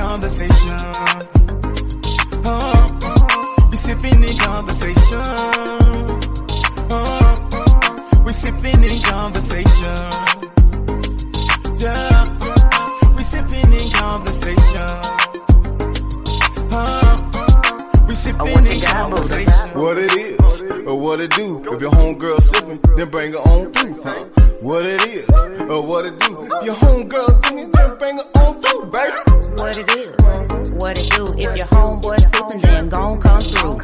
conversation. Uh, we sipping in conversation. Uh, we sipping in conversation. Yeah, we sipping in conversation. Uh, we sipping in conversation. What it is, or what it do. If your homegirl sipping, then bring her on through. Huh? What it is, or what it do. If your homegirl singing, then bring her on through, baby. What it is, what it do. If your homeboy sipping, then gon' come through.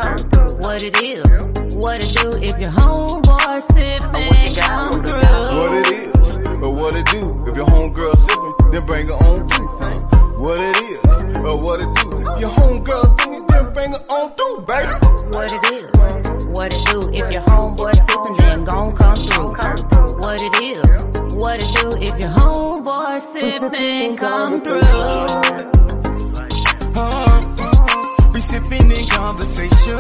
What it is, what it do. If your homeboy sipping, come through. What it is, or what it do. If your homegirl sipping, then bring her on through. Huh? What it is, or what it do. Your homegirl singing, then bring her on through, baby. What it is, what it do. If your homeboy sipping, then gon' come through. What it is, what it do. If your homeboy sipping, come through. Uh, we sipping in conversation.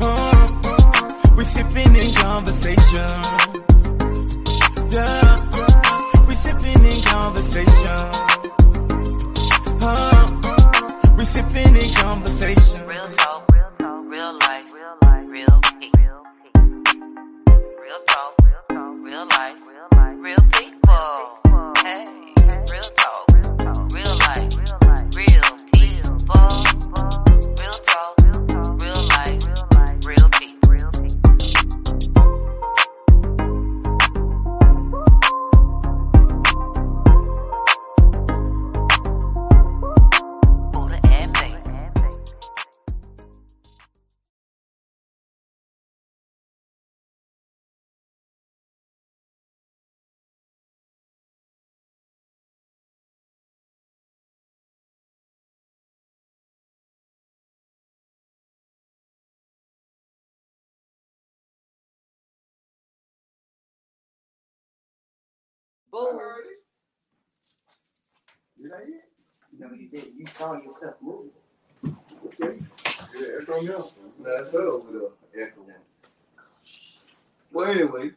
Uh, we sipping in conversation. Yeah, Boom. Did I hear? No, you didn't. You saw yourself move. Okay. Yeah, echo now. That's her over there, echoing. Well, anyway.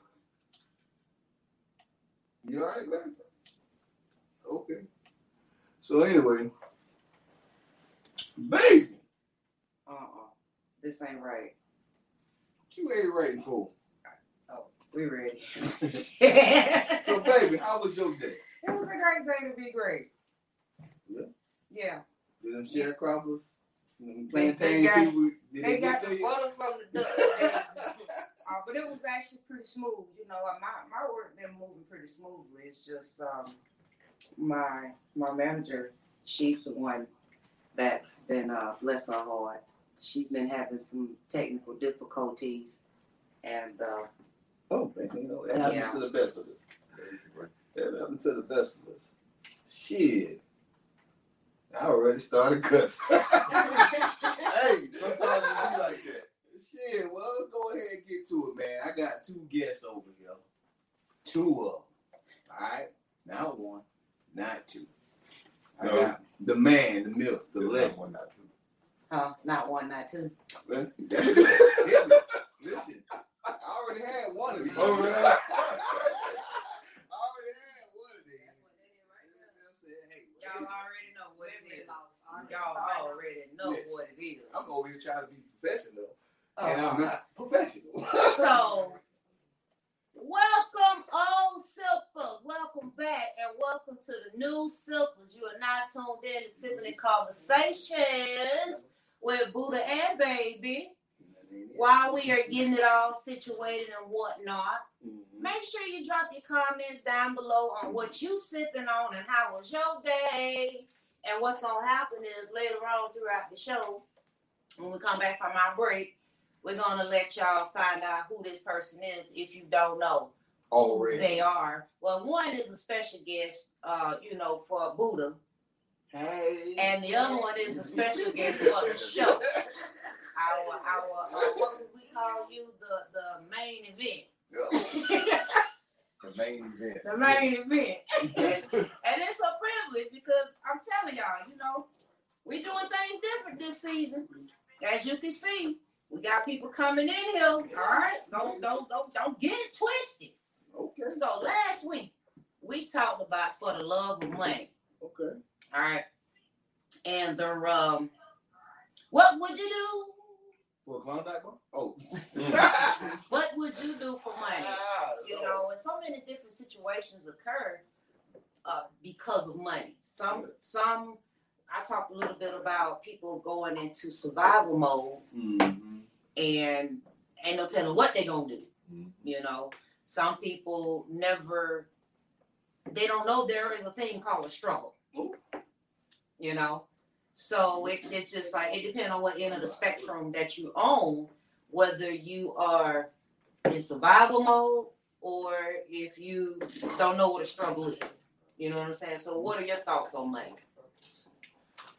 You alright, man? Okay. So anyway, baby, Uh-uh. This ain't right. what you ain't writing for? We ready. So baby, how was your day? It was a great day to be great. Yeah? Yeah. Did them sharecroppers, them They- they plantain got- people, did They they, got the butter from the duck. Uh, but it was actually pretty smooth. You know, my my work been moving pretty smoothly. It's just um, my my manager, she's the one that's been uh, bless her heart. She's been having some technical difficulties, and uh, Oh, man, you know, it happens Yeah. to the best of us. Basically. It happens to the best of us. Shit. I already started cussing. hey, sometimes it be like that. Shit, well, let's go ahead and get to it, man. I got two guests over here. Two of them. Alright? Not one, not two. I No. got the man, the milk, the legend. one, not two. uh, not one, not two. Listen, I already had one of these. Oh, really? I already had one of these. Y'all already know what it is. Y'all already know Yes. what it is. I'm over here trying to be professional, uh-huh. and I'm not professional. so, welcome, old sippers. Welcome back, and welcome to the new sippers. You are now tuned in to Sipping and Conversations with Buddha and Baby. While we are getting it all situated and whatnot, Mhm. make sure you drop your comments down below on what you sipping on and how was your day. And what's gonna happen is later on throughout the show, when we come back from our break, we're gonna let y'all find out who this person is if you don't know who they are. Well, one is a special guest, uh, you know, for Buddha, Hey. and the other one is a special guest for the show. Our our uh, what would we call you the the main event. The main event. the main event. and it's a privilege because I'm telling y'all, you know, we're doing things different this season. As you can see, we got people coming in here. All right, don't don't don't don't get it twisted. Okay. So last week we talked about for the love of money. Okay. All right. And they're um what would you do? For a Klondike bar? Oh. What would you do for money? You know, and so many different situations occur uh, because of money. Some some I talked a little bit about people going into survival mode Mhm. and ain't no telling what they gonna do. Mhm. You know, some people never they don't know there is a thing called a struggle. Ooh. You know, so it, it's just like it depends on what end of the spectrum that you own, whether you are in survival mode or if you don't know what a struggle is. You know what I'm saying? So, what are your thoughts on money?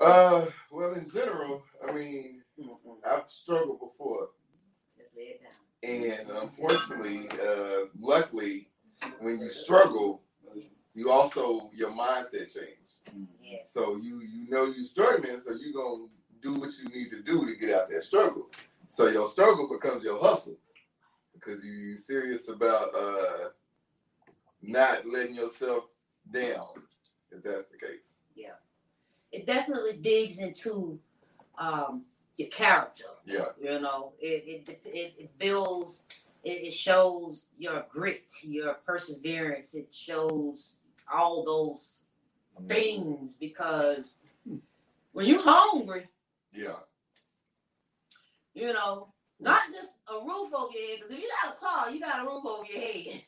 Uh, well, in general, I mean. I've struggled before, Just lay it down. and unfortunately, uh, luckily, when you struggle, you also your mindset changes. Yes. So you you know you struggling, so you're gonna do what you need to do to get out that struggle. So your struggle becomes your hustle because you you serious about uh not letting yourself down if that's the case. Yeah, it definitely digs into um, your character. Yeah. You know, it it it, it builds. It shows your grit, your perseverance. It shows all those things because hmm. when you're hungry, Yeah. you know, not just a roof over your head. Because if you got a car, you got a roof over your head.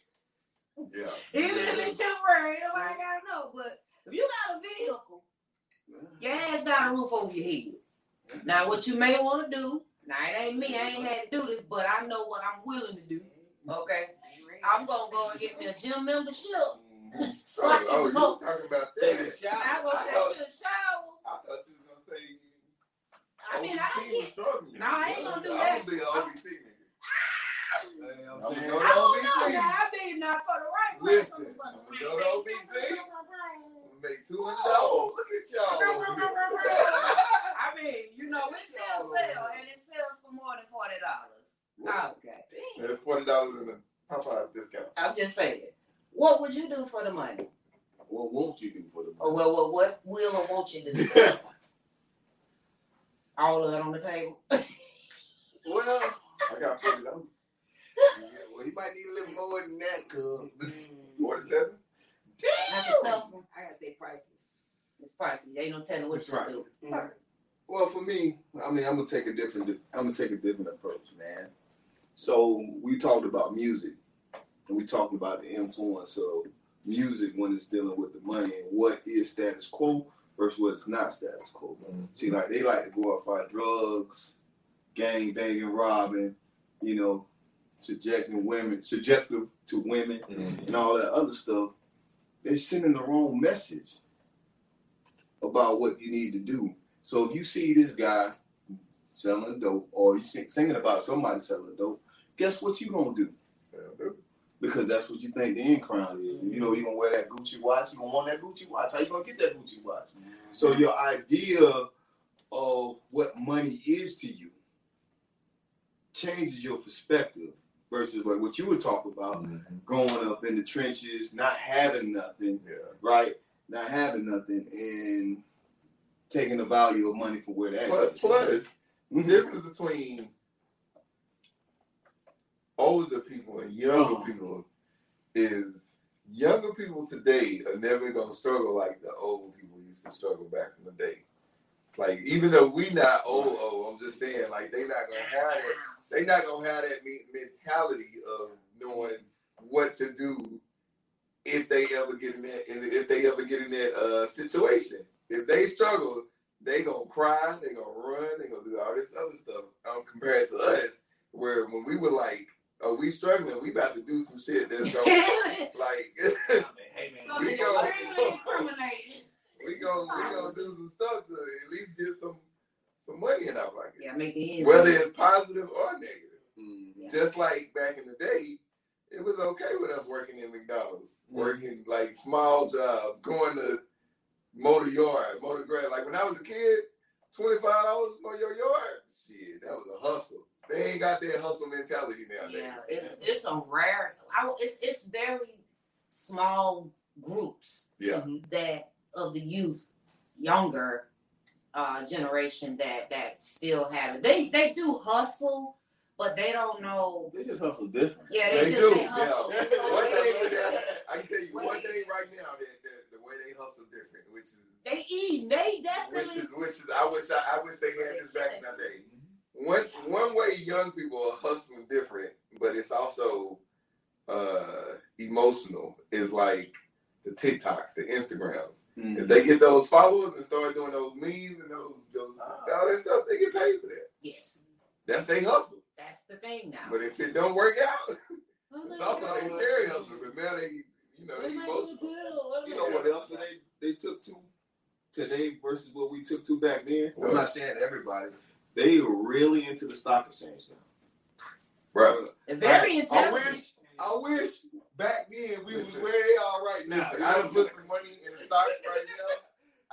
Yeah. Even if it's temporary, nobody gotta know. But if you got a vehicle, your ass got a roof over your head. Now, what you may want to do, now it ain't me, I ain't had to do this, but I know what I'm willing to do. Okay, I'm gonna go and get me a gym membership. So I Oh, can oh, you was talking about Take a that. shower. I go I take thought- a shower. I thought you was gonna say I mean, I OBT was get. No, I ain't gonna do I'm that. gonna be an OBT nigga. Ah! You I'm saying? gonna I don't OBT. know that. I mean, not for the right price. Listen, but- I'm go to OBT. Make two hundred dollars. Look at y'all. I mean, you know, it still sells, and it sells for more than forty dollars. Okay. Oh, That's forty dollars in the Popeyes discount. I'm just saying. What would you do for the money? What won't you do for the money? well, what, what will or won't you do? All of it on the table. Well, I got forty dollars. yeah, well, you might need a little more than that, cuz. Forty-seven. A tough. I gotta say prices. It's pricey. They ain't no telling what That's you right. do. Well, for me, I mean, I'm gonna take a different. I'm gonna take a different approach, man. So we talked about music, and we talked about the influence of music when it's dealing with the money and what is status quo versus what is not status quo. Mm-hmm. See, like they like to go out drugs, gang banging, robbing, you know, subjecting women, subjective to women, mm-hmm. and all that other stuff. They're sending the wrong message about what you need to do. So if you see this guy selling dope, or you sing, singing about somebody selling dope, guess what you gonna do? Because that's what you think the end crown is. You know, you gonna wear that Gucci watch. You gonna want that Gucci watch. How you gonna get that Gucci watch? So your idea of what money is to you changes your perspective versus like what you were talking about, mm-hmm. growing up in the trenches, not having nothing, Yeah. right? Not having nothing, and taking the value of money for where that Plus, is. plus the difference between older people and younger Oh. people is younger people today are never gonna struggle like the old people used to struggle back in the day. Like even though we not old, old, I'm just saying like they not gonna have that. They not gonna have that me- mentality of knowing what to do if they ever get in that if they ever get in that uh, situation. If they struggle, they gonna cry, they gonna run, they gonna do all this other stuff. Um, compared to us, where when we were like, "Oh, we struggling, we about to do some shit that's gonna like." Hey man, so We you're go- we gonna we gonna do some stuff to at least get some some money in our pocket, Yeah, make the ends. whether it's positive or negative. Mhm. Just like back in the day, it was okay with us working in McDonald's, working like small jobs, going to motor yard, motor grad. Like when I was a kid, twenty five dollars for your yard, shit, that was a hustle. They ain't got that hustle mentality nowadays. Yeah, it's it's a rare. I, it's it's very small groups Yeah. that of the youth younger uh, generation that that still have it. They they do hustle, but they don't know. They just hustle different. Yeah, they, They just do. they Yeah. One thing that I can tell you one thing right now that, that the way they hustle different, which is They eat. They definitely. which is which is I wish I, I wish they had this back in the day. One one way young people are hustling different, but it's also uh emotional is like the TikToks, the Instagrams. Mm. If they get those followers and start doing those memes and those those Ah. all that stuff, they get paid for that. Yes, That's they hustle. that's the thing now. But if it don't work out, Oh it's also they scary hustle. But now they you know they emotional. You know what else that they, they took to today versus what we took to back then? What? I'm not saying everybody. They are really into the stock exchange now. Bro, uh, They're very I intelligent. wish I wish back then we was where they are right now. Listen, I done put some money in the stocks right now.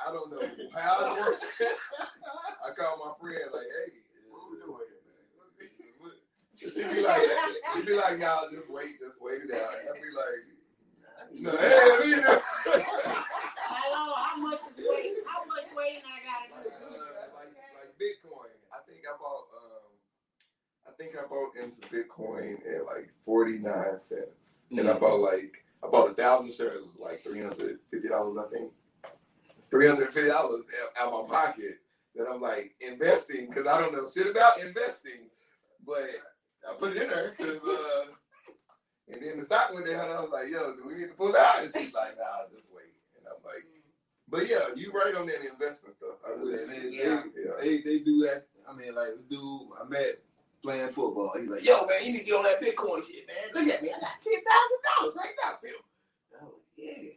I don't know how it works. I call my friend like, hey, what we doing here, man? She be like, she be like, y'all just wait, just wait it out. I'd be like, no, hey, you know. Hello, how much is weight? How much weight I gotta Uh, do? like, like Bitcoin. I think I bought um I think I bought into Bitcoin at like cents. And I bought like I bought a thousand shares, it was like three hundred fifty dollars, I think. It's three hundred fifty dollars out of my pocket that I'm like investing because I don't know shit about investing. But I put it in there because uh and then the stock went down and I was like, yo, do we need to pull out? And she's like, nah, just wait. And I'm like, but yeah, you right on that investing stuff. I wish. They, Yeah. Yeah. they, they do that. I mean, like this dude I met playing football. He's like, "Yo, man, you need to get on that Bitcoin shit, man. Look at me, I got ten thousand dollars right now, Bill." I was like, "Yeah,"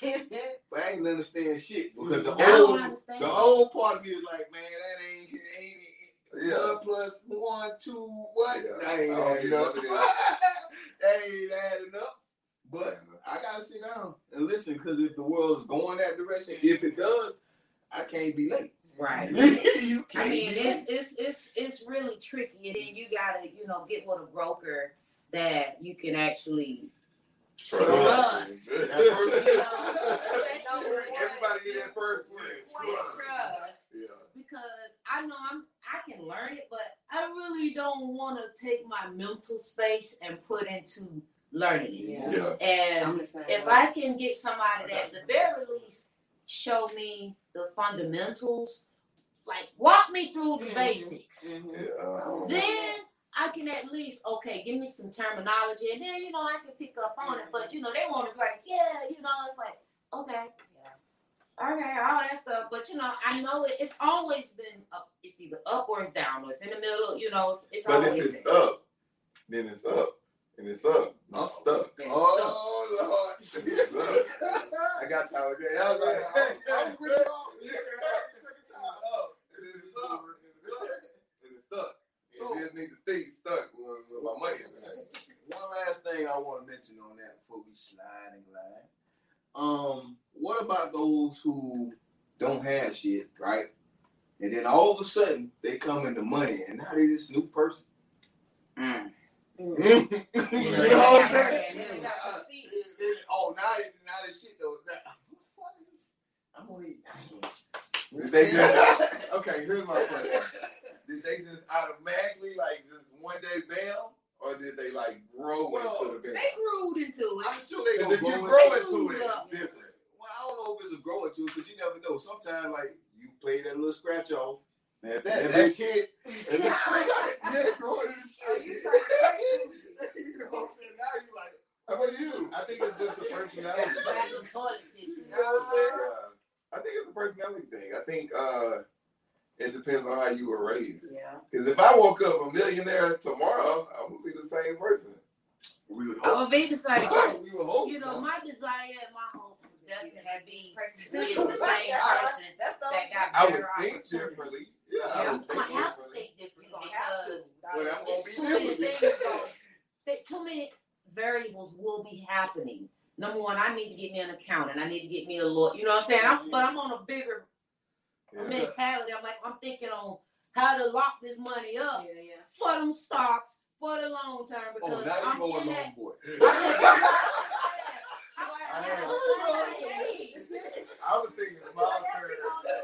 Yeah. but I ain't understand shit because the I don't whole understand. the whole part of me is like, "Man, that ain't ain't." Yeah. One plus one, two, what? Yeah. That ain't I adding up. none of that. that ain't adding up. But I gotta sit down and listen because if the world is going that direction, if it does, I can't be late. Right. you can't I mean, it's it's it's it's really tricky, and then you gotta you know get with a broker that you can actually Trust. That You know, Everybody get that first word. Trust. trust. Yeah. because I know I'm I can learn it, but I really don't want to take my mental space and put into learning it. Yeah. Yeah. And I'm the same if way. I can get somebody that at the very least show me the fundamentals, like walk me through the Mhm. basics, Mhm. Yeah. then I can at least okay give me some terminology, and then you know I can pick up on it. But you know they want to be like yeah, you know it's like okay. Okay, all that stuff, but you know, I know it, it's always been up. It's either up or it's down, or it's in the middle. You know, it's, it's But if always it's there. up, then it's up. And it's up. Not stuck. Yeah, Oh Lord. I got time with that. I was like, Hey, I'm hey, with hey. y'all. Yeah, second time up. And it's stuck. And it's stuck. And it's stuck. So- And it just need to stay stuck with, with my money. One last thing I want to mention on that before we slide and glide. Um, what about those who don't have shit, right? And then all of a sudden they come into money and now they this new person. Mm. you know what I'm saying? Yeah, they got some seat. oh, now they now they shit though. Now, I'm gonna eat. Did they just, okay, here's my question. Did they just automatically, like, just one day bail? Or did they, like, grow Well, into the bail? They grew into it. I'm sure they gonna if you grow grow into into it. it, it's different. Well, I don't know if it's a growing to it because you never know. Sometimes like you play that little scratch off. Man, that, And that shit. Yeah, growing into shit. you you know what I'm saying? Now you like, How about you? I think it's just the personality thing. some toilet tissue. you know what I'm saying? I think it's a personality thing. I think uh, it depends on how you were raised. Yeah. Because if I woke up a millionaire tomorrow, I'm gonna be the same person. We would I'm hope. gonna be the same person. we would hope. You know, my desire and my hope would definitely be is the same person That's the that got I better would think opportunity. differently. Yeah, Yeah, I I'm would think gonna have to differently. think differently have to. because Well, I'm gonna It's be too many different. things. going- Too many variables will be happening. Number one, I need to get me an accountant. I need to get me a lawyer. You know what I'm saying? I'm, but I'm on a bigger Yeah. mentality. I'm like, I'm thinking on how to lock this money up Yeah, yeah. for them stocks for the long term Oh, because now you I'm going in long that. boy. I'm just- So I, I I, had- was like, hey, I was thinking small That's term. I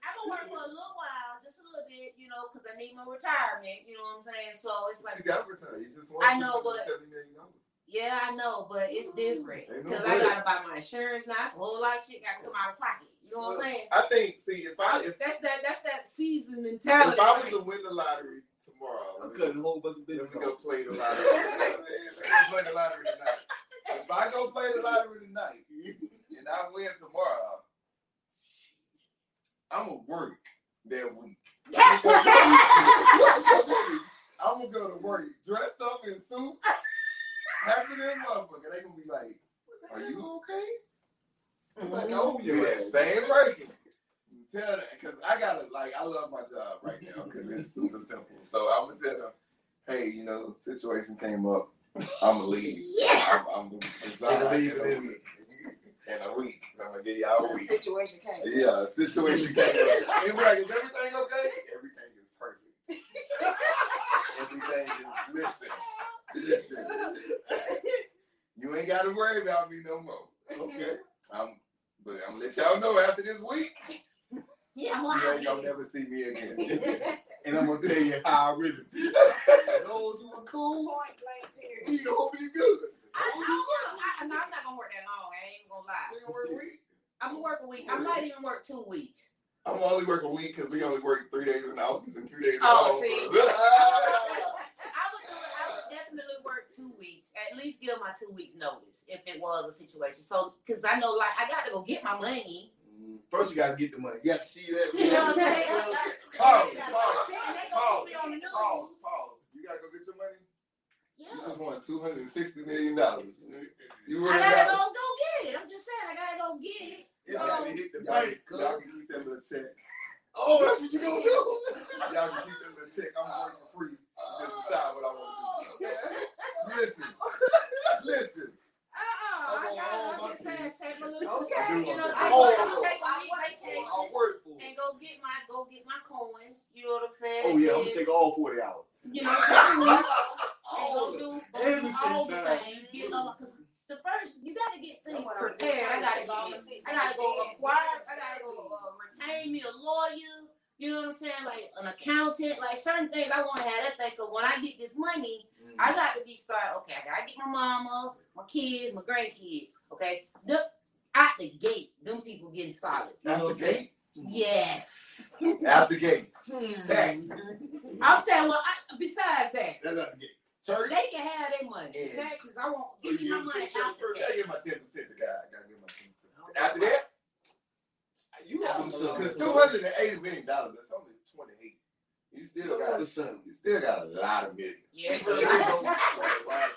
I'm gonna work for a little while, just a little bit, you know, because I need my retirement. You know what I'm saying? So it's What like, you got for time? You just want I know, but- $270 million. Yeah, I know, but it's different Ain't no because I gotta buy my insurance now. It's a whole lot of shit got to come out of pocket. You know what I'm saying? I think. See, if I if, That's that. That's that season mentality. if. I was to win the lottery tomorrow, I'm cutting a whole bunch of Let's business go play the lottery. Let's play the lottery tonight. If I go play the lottery tonight and I win tomorrow, I'm gonna work that week. I'm gonna go to work dressed up in suit, happy than motherfucker. They gonna be like, "Are you okay?" Mhm. Like, oh, You your that ass. same person. Tell that because I gotta like I love my job right now because it's super simple. So I'm gonna tell them, hey, you know, situation came up. I'm gonna leave. Yeah. I'm, I'm gonna leave in it a week. In a week, I'm gonna give y'all a The week. situation came. Yeah, situation came up. And we're like, is everything okay? Everything is perfect. everything is listen, listen. You ain't gotta worry about me no more. Okay. I'm but I'm gonna let y'all know after this week, Yeah, you ain't gonna never see me again. And I'm gonna tell you how I really. feel. Those who are cool, Point blank period. he gonna be good. I, I, don't know. I, no, I'm not gonna work that long. I ain't gonna lie. We gonna work a week. I'm gonna work a week. I might even work two weeks. I'm gonna only work a week because we only work three days in the office and two days at Oh, home. see. so- I would do it. I would definitely work two weeks. At least give my two weeks notice if it was a situation. So, because I know, like, I got to go get my money. Mm-hmm. First, you gotta get the money. You got to see that. You know what I'm saying? Pause, And pause, they gonna pause, put me on the news. pause, pause. You gotta go get your money. You Yeah. just won two hundred and sixty million dollars. You I really gotta got go go get it. I'm just saying, I gotta go get it. It's So- gotta hit the y'all, bank. y'all can keep that little check. Oh, that's what you gonna do. Y'all can keep that little check. I'm working for free. Just decide what I want to do. Listen, listen. Uh-uh. I I'm gotta, on I'm my just saying, take my little, Okay. you know, I'm take, on my, my- take a week vacation I'll work for and go get my, go get my coins. You know what I'm saying? Oh yeah, I'm gonna take all forty hours. You know, take a week. and go All do, of go Every do all the time. things. Get all because the first you got to get things That's what I'm prepared. I got to saying. get, I got to go acquire. I got to go uh, retain me a lawyer. You know what I'm saying? Like an accountant, like certain things I want to have that thing. Cause when I get this money, Mm. I got to be started. Okay, I gotta get my mama, my kids, my grandkids. Okay, the, out the gate, them people getting solid. Out the I'm? Yes. Out the gate. Hmm. Tax. I'm saying, well, I, besides that, That's out the gate. Church. they can have their money. Yeah. Taxes, I want Oh, give you my money after first? I give my ten percent to God. I gotta give my ten percent. After that, You have don't the know. son. because two hundred and eighty million dollars, that's only twenty eight. You still got got the son. you still got a lot of millions. Yeah. You know, right?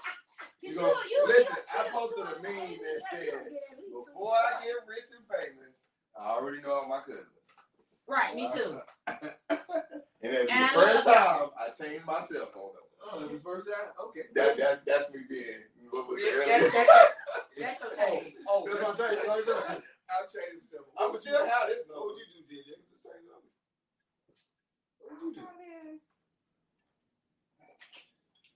You You still, know, you, listen, I posted a meme that said, gotta get at least two. Before I get rich and famous, I already know all my cousins. Right, me too. And that's And the I first love- time I changed my cell phone number. Oh, the first time? Okay. That, that, that's me being what was it Yeah, earlier? that's, that's, that's your Oh, change. oh, oh. That's that's what I'm saying. Like that. I'll change myself. I'm still you have this What would you do, JJ? Just change number. What would you do?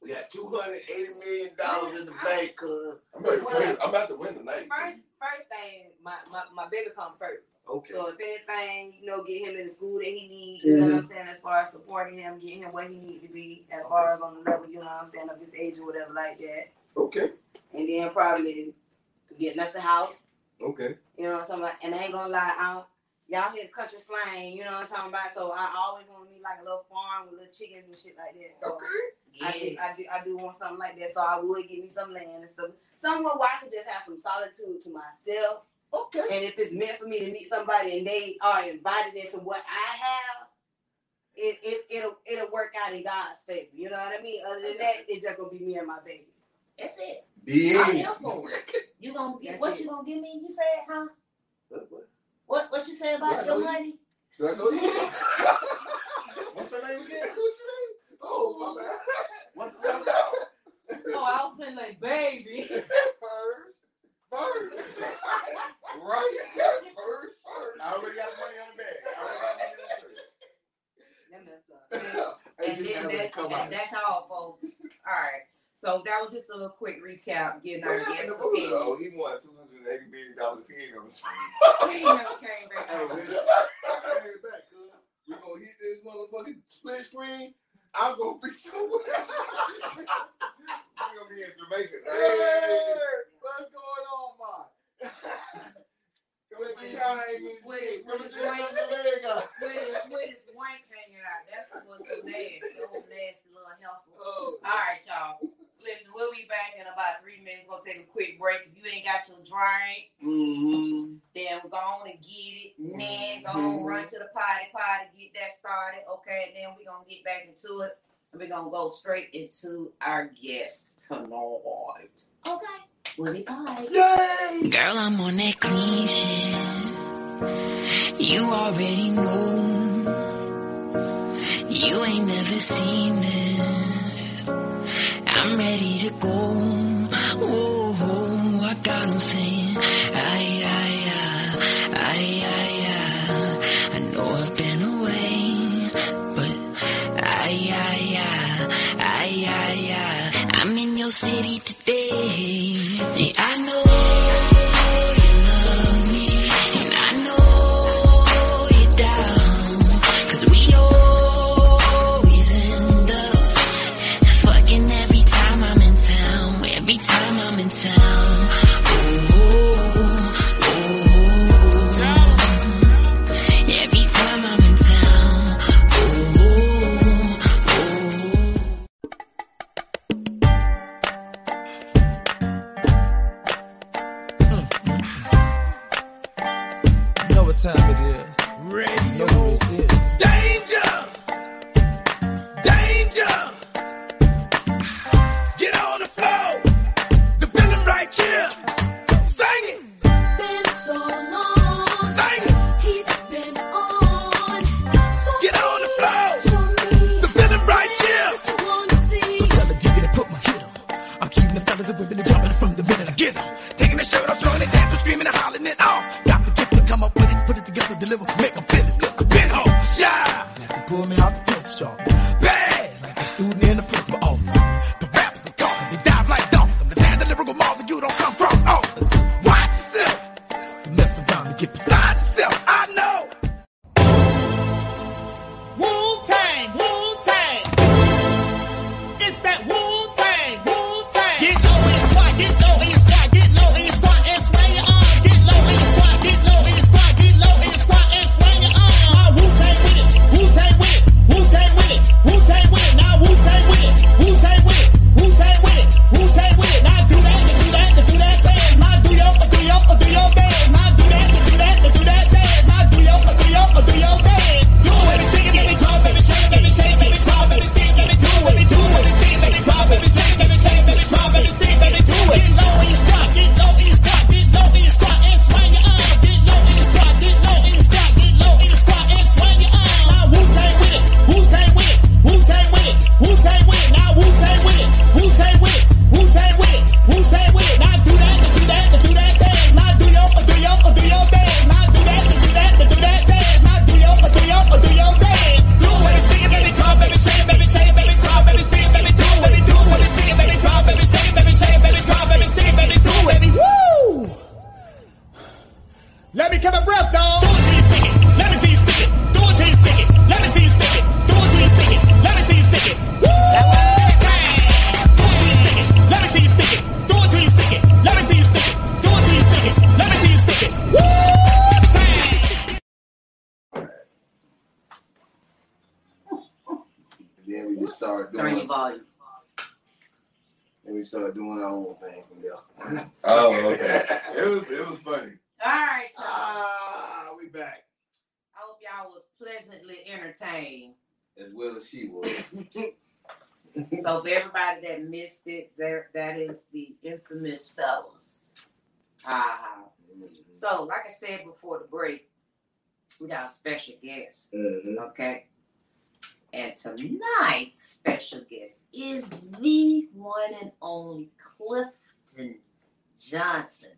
We got two hundred eighty million dollars in the bank, cuz. I'm about to win. I'm about to win tonight. First, first thing, my, my, my baby come first. Okay. So if anything, you know, get him in the school that he needs, you know what Mm-hmm. I'm saying, as far as supporting him, getting him where he need to be, as far as on the level, you know what I'm saying, of his age or whatever like that. Okay. And then probably getting us a house, Okay. you know what I'm talking about. And I ain't gonna lie, I don't, y'all hear country slang, you know what I'm talking about. So I always want me like a little farm with little chickens and shit like that. So I do, I do, I do want something like that. So I would give me some land and stuff, somewhere where I can just have some solitude to myself. Okay. And if it's meant for me to meet somebody and they are invited into what I have, it it it'll it'll work out in God's favor. You know what I mean? Other than that, it's just gonna be me and my baby. That's it. The I'm here for it. You gonna get That's what it. you gonna give me? You said, huh? What, what? What what you say about know your you. money? Do I know you? What's her name again? What's your name? Oh, oh my bad. What's the shout out? Oh, I was feeling like baby. First. First. right? First. First. I already got money on the bag. I already got money on the bag. That messed up. Hey, and then that, and that's all, folks. All right. So that was just a little quick recap, getting our well, guests opinion. Oh, he won two hundred and eighty million dollars. He ain't never seen. he never came back. Hey, back, cuz we gonna hit this motherfucking split screen. I'm gonna be somewhere. I'm gonna be in Jamaica. Hey, hey, what's going on, man? With his wank hanging out. That's what's so nasty, old nasty little helpful. Oh. All right, y'all. Listen, we'll be back in about three minutes. We're gonna take a quick break. If you ain't got your drink, mm-hmm. then go on and get it. Mm-hmm. Go on, run mm-hmm. to the potty potty, get that started. Okay, and then we're gonna get back into it. And we're gonna go straight into our guest tonight. Okay. We'll be back. Yay! Girl, I'm on that clean shit. You already know. You ain't never seen it. I'm ready to go. Whoa, whoa I got them saying. I For everybody that missed it, there that is the infamous fellas. Ah, So like I said before the break, we got a special guest. Mm-hmm. Okay. And tonight's special guest is the one and only Clifton Johnson.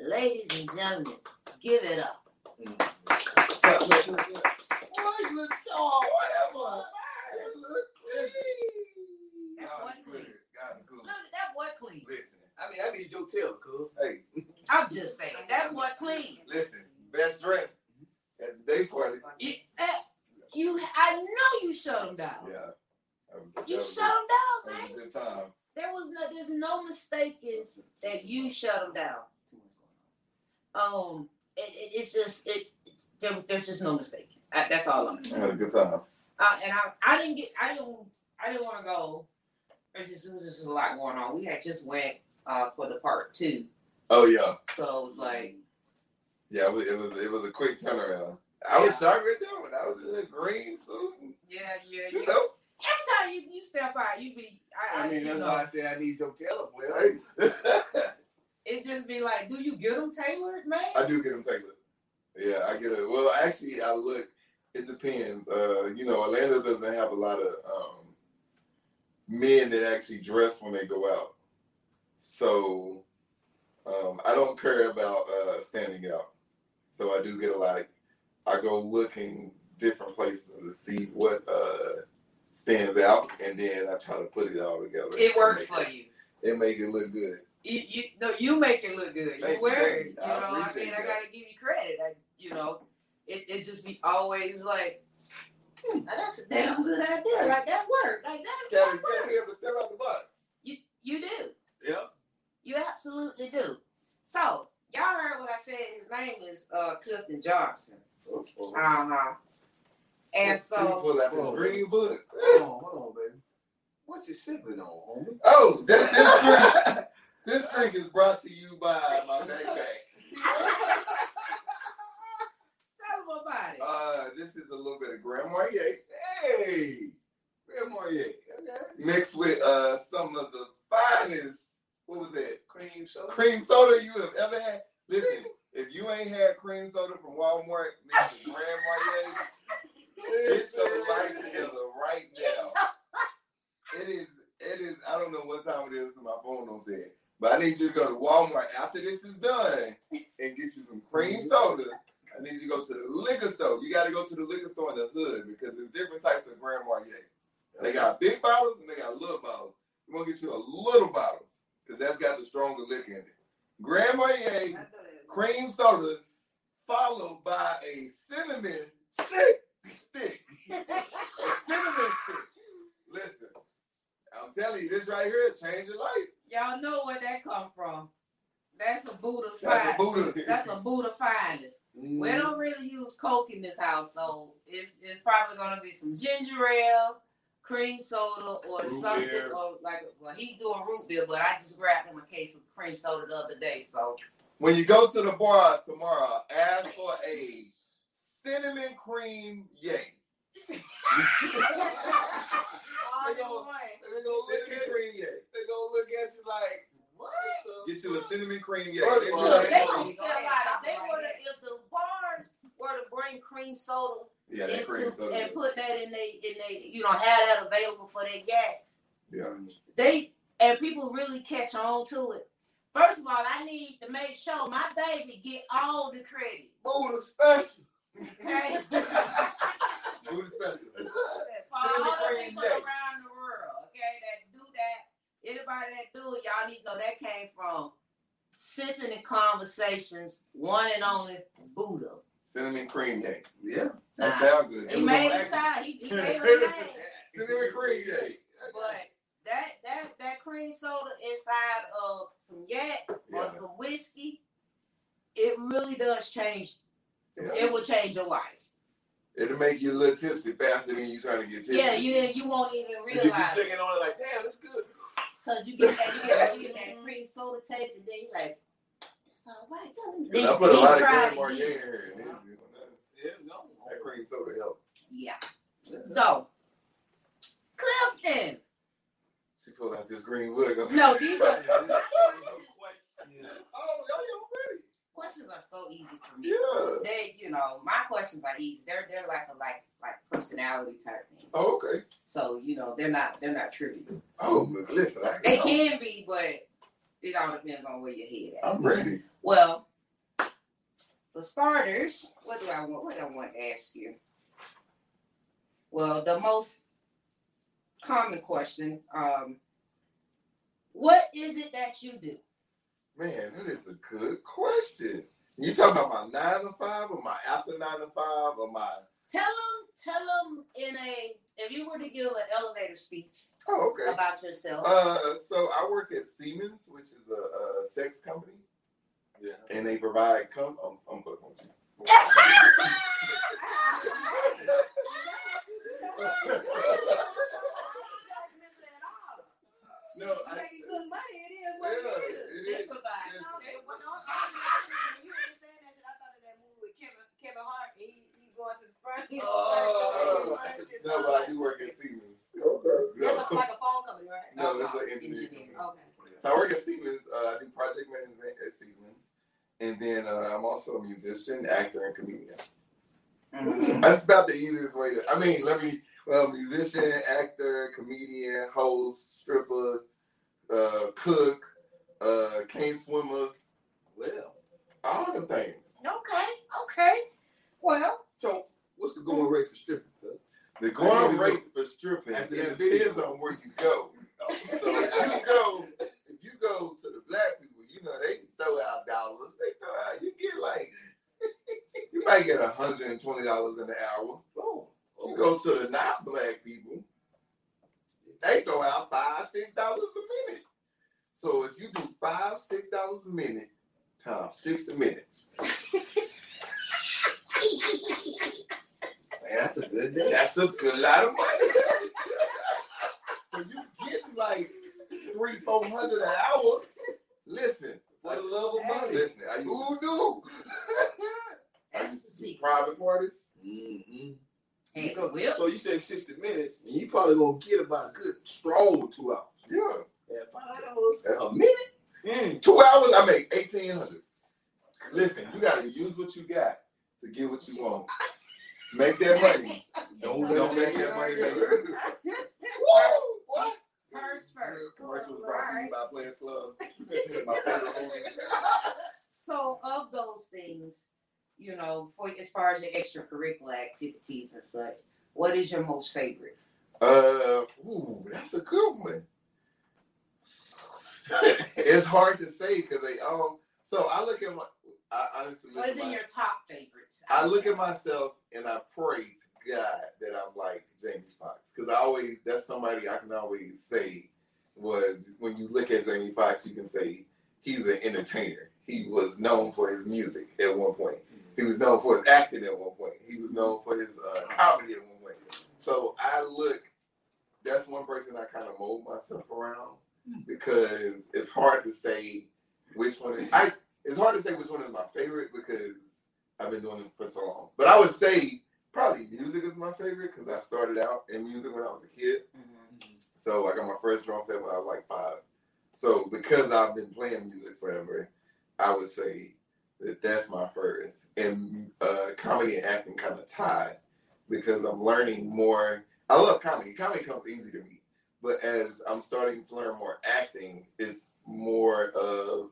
Ladies and gentlemen, give it up. Mm-hmm. Boy, you look so whatever. Look clean. God is good. God is good. Look that boy clean. Listen, I mean, I need your tail, cool. Hey. I'm just saying, that boy clean. Listen, best dressed at the day party. You, uh, you I know you shut them down. Yeah. Was, you shut them down, man. Good time. There was no, there's no mistaking that you shut them down. Um, it, it, it's just, it's there was, there's just no mistaking. That's all I'm saying. I had a good time. Uh, and I, I didn't get, I didn't, I didn't want to go it just, it was just a lot going on. We had just went uh for the part two, Oh yeah, so it was like, yeah. It was it was, it was a quick turnaround. I was shocked right there when I was in a green suit. yeah, yeah, You yeah. know, Every time you, you step out, you be, I, I, I mean, you that's know, why I say I need your telephone. Well, it just be like, do you get them tailored, man? I do get them tailored. Yeah, I get it. Well, actually, I look. It depends. Uh, you know, Orlando doesn't have a lot of um, men that actually dress when they go out. So um, I don't care about uh, standing out. So I do get a lot. I go looking different places to see what uh, stands out, and then I try to put it all together. It works for you. It, it make it look good. You, you, no, you make it look good. Thank you wear it. you. I know, I appreciate mean, I gotta give you credit. I, you know, it, it just be always like, hmm, now that's a damn good idea. Like that worked. Like that, Gotta, that gotta worked. be able to step out the box. You, you do. Yep. You absolutely do. So y'all heard what I said. His name is uh, Clifton Johnson. Uh-oh. Uh huh. And See, so pull out the green book. Hold on, hold on, baby. What you sipping on, homie? Oh, this, this drink. This drink is brought to you by my backpack. tell him about it. Uh, this is a little bit of Grand Marnier. Hey, Grand Marnier. Okay. mixed with uh some of the finest. What was that? Cream soda. Cream soda you have ever had. Listen, if you ain't had cream soda from Walmart mixed with Grand Marnier, it's your life together right now. It is. It is. I don't know what time it is because my phone don't say it. But I need you to go to Walmart after this is done and get you some cream soda. I need you to go to the liquor store. You got to go to the liquor store in the hood because there's different types of Grand Marnier. They got big bottles and they got little bottles. You want to get you a little bottle because that's got the stronger liquor in it. Grand Marnier cream soda followed by a cinnamon stick. stick. a cinnamon stick. Listen, I'm telling you, this right here changed your life. Y'all know where that come from. That's a Buddha That's a spot. Buddha. That's a Buddha finest. Mm. We don't really use Coke in this house, so it's it's probably gonna be some ginger ale, cream soda, or Root something, beer. or like well he's doing root beer, but I just grabbed him a case of cream soda the other day, so When you go to the bar tomorrow, ask for a cinnamon cream yay. They in gonna- They gonna look at cream yay. They gonna look at you like, what? Get you a cinnamon cream yay. First They of be all, look, like, they Hey, gonna sell out. If stop they right were to, there. if the bars were to bring cream soda yeah, into soda. and put that in they in they you know have that available for their yaks, yeah. they and people really catch on to it. First of all, I need to make sure my baby get all the credit. Buddha special. Okay. Food special. For all the people yay. around the world, okay, that do that. Anybody that do it, y'all need to know that came from sipping in conversations, one and only Buddha. Cinnamon cream yay. Yeah. That Nah. sound good. He It was made on it accident. sound. He, he gave it a. Cinnamon cream yay. But that that that cream soda inside of some yak or some whiskey, it really does change. Yeah. It will change your life. It'll make you a little tipsy faster than you trying to get tipsy. Yeah, you you won't even You be realize it. shaking on it like, damn, that's good. Cause you get that, you get, you get that cream soda taste, and then you like, that's all right. Tell me. And I put a lot of try Grand it Marnier in here. and it- Yeah, no. That cream soda help. Yeah. So, Clifton. She pulled out this green wig. No, these are Oh, y'all y'all ready? questions are so easy for me. Yeah. They, you know, my questions are easy. They're they're like a like like personality type thing. Oh, okay. So you know, they're not they're not trivial. Oh, look, listen. I, They can be, but it all depends on where your head at. I'm ready. Well, for starters, what do I want? What do I want to ask you? Well, the most common question: um, What is it that you do? Man, that is a good question. You talking about my nine to five or my after nine to five or my Tell them, tell them in a if you were to give an elevator speech Oh, okay. about yourself. Uh, so I work at Siemens, which is a, a sex company, Yeah. and they provide. Com- I'm, I'm fucking with you. No, I- making good money. It is what it Yeah, is. it they is. provide. It is. Okay, well, no, when you were saying that shit, I thought of that movie with Kevin Kevin Hart. and He he going to the sperm. Oh, no, but I do work at Siemens. Okay. That's No, a, like a phone company, right? no, it's an engineering Engineering. company. Okay. So I work at Siemens. Uh, I do project management at Siemens, and then uh, I'm also a musician, actor, and comedian. Mhm. That's about the easiest way to. I mean, let me. Well, musician, actor, comedian, host, stripper, uh, cook, uh, cane swimmer. Well, All the things. Okay, okay. Well, so what's the going rate for stripping? cuz? The going need to rate for stripping After it that depends video. on where you go. So if you go, if you go to the black people, you know they throw out dollars. They throw out. You get like, you might get hundred and twenty dollars an hour. Oh, If you oh. go to the not black people, they throw out five, six dollars a minute. So if you do five, six dollars a minute times sixty minutes, man, that's a good day. that's a good lot of money. so you get like three, four hundred an hour. Listen, For the love of money. listen. I used Who knew? I that's used the to do secret. private parties. Mm-hmm. Hey, You go- Will, So you say 60 minutes, and you probably gonna get about a good strong two hours. Yeah, At five dollars a minute. Mm. two hours. I make eighteen hundred. Listen, you got to use what you got to get what you want. Make that money. Don't don't make that money. Make. Woo! What? Purse first. Commercial was brought to you by Players Club. My favorite movie. So of those things, you know, for as far as your extracurricular activities and such, what is your most favorite? Uh, ooh, that's a good one. it's hard to say because they all. So I look at my. I honestly look What is in my, your top favorites? I look at myself and I pray to God that I'm like Jamie Foxx because I always that's somebody I can always say was when you look at Jamie Foxx you can say he's an entertainer. He was known for his music at one point. He was known for his acting at one point. He was known for his uh, comedy at one point. So I look. That's one person I kind of mold myself around because it's hard to say which one. Is, I it's hard to say which one is my favorite because I've been doing it for so long. But I would say probably music is my favorite because I started out in music when I was a kid. So I got my first drum set when I was like five. So because I've been playing music forever, I would say that that's my first. And uh, comedy and acting kind of tied because I'm learning more. I love comedy. Comedy comes easy to me. But as I'm starting to learn more acting, it's more of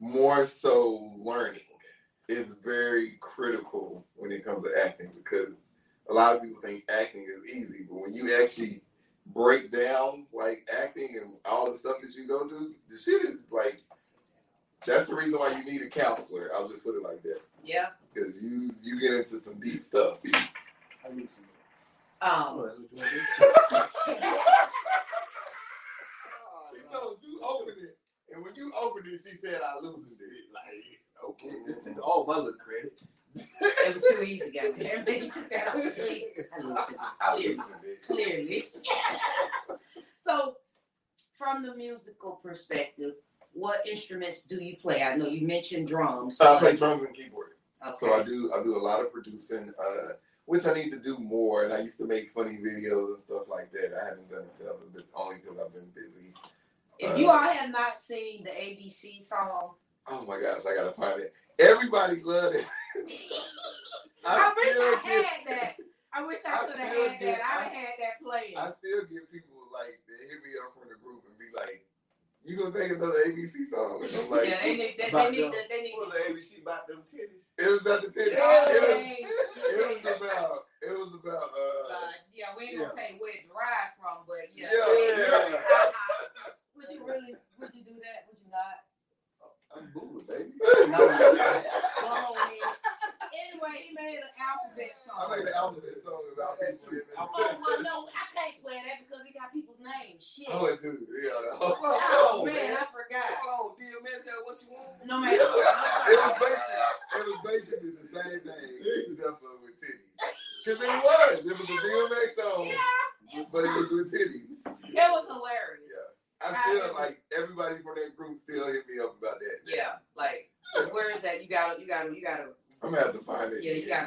more so learning. is very critical when it comes to acting because a lot of people think acting is easy, but when you actually break down like acting and all the stuff that you go through, the shit is like that's the reason why you need a counselor. I'll just put it like that Yeah. because you you get into some deep stuff. I need some. Um, Oh, that's what you want to do? She told you open it, and when you opened it, she said I loosened it. Like Okay, just take all my little credit. it was too easy, guys. Everybody took that off the plate. I loosened it. I Clearly. Clearly. so, from the musical perspective, what instruments do you play? I know you mentioned drums. I play drums and keyboard. Okay. So I do I do a lot of producing, uh, which I need to do more. And I used to make funny videos and stuff like that. I haven't done it forever, but only because I've been busy. If you all have not seen the ABC song, Oh my gosh, I gotta find it. Everybody loved it. I, wish still I get- had that. I wish I I could have had get- that. I I- had that playing. I still get people like they hit me up from the group and be like, "You gonna make another ABC song?" And I'm like, yeah, they need. They, they need. them. To, they need. Was the ABC about them titties? "It was about the titties. Yeah. It, was, it was about. It was about. Uh, Uh, yeah, we ain't gonna say where it derived from, but yeah. Yeah, yeah. Uh-uh. Would you really? Would you do that? Would you not? I'm booing, baby. No. Go on in. Anyway, he made an alphabet song. I made an alphabet song about That's people. in- Oh, well, no, I can't play that because it got people's names. Shit. Oh, do. Yeah. Oh, Oh, man, man. I forgot. Hold on, DMX got what you want? No, man. it was basically it was basically the same thing except for with titties. Cause it was. It was a DMX song, but it was with titties. It was hilarious. I still like everybody from that group still hit me up about that. Yeah, like where is that? You gotta, you gotta, you gotta. I'm gonna have to find it. Yeah,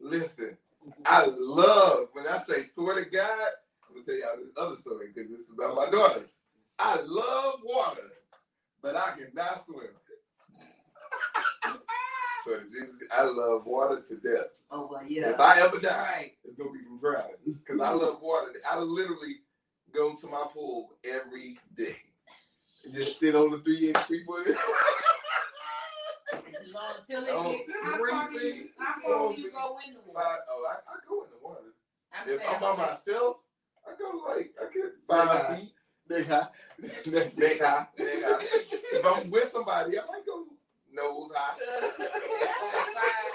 listen, I love when I say swear to God. I'm gonna tell y'all this other story because this is about my daughter. I love water, but I cannot swim. so Jesus, I love water to death. Oh well, yeah. If I ever die, Right. it's gonna be from drowning because I love water. I literally go to my pool every day. and Just sit on the three inch three foot. Long till it Oh, get. How far do you? How oh, far do you go in the water? Five, oh, I, I go in the water. I'm If saying, I'm by myself, I go like I get Five five feet. Big high. That's high. Big high. if I'm with somebody, I might go nose high. side.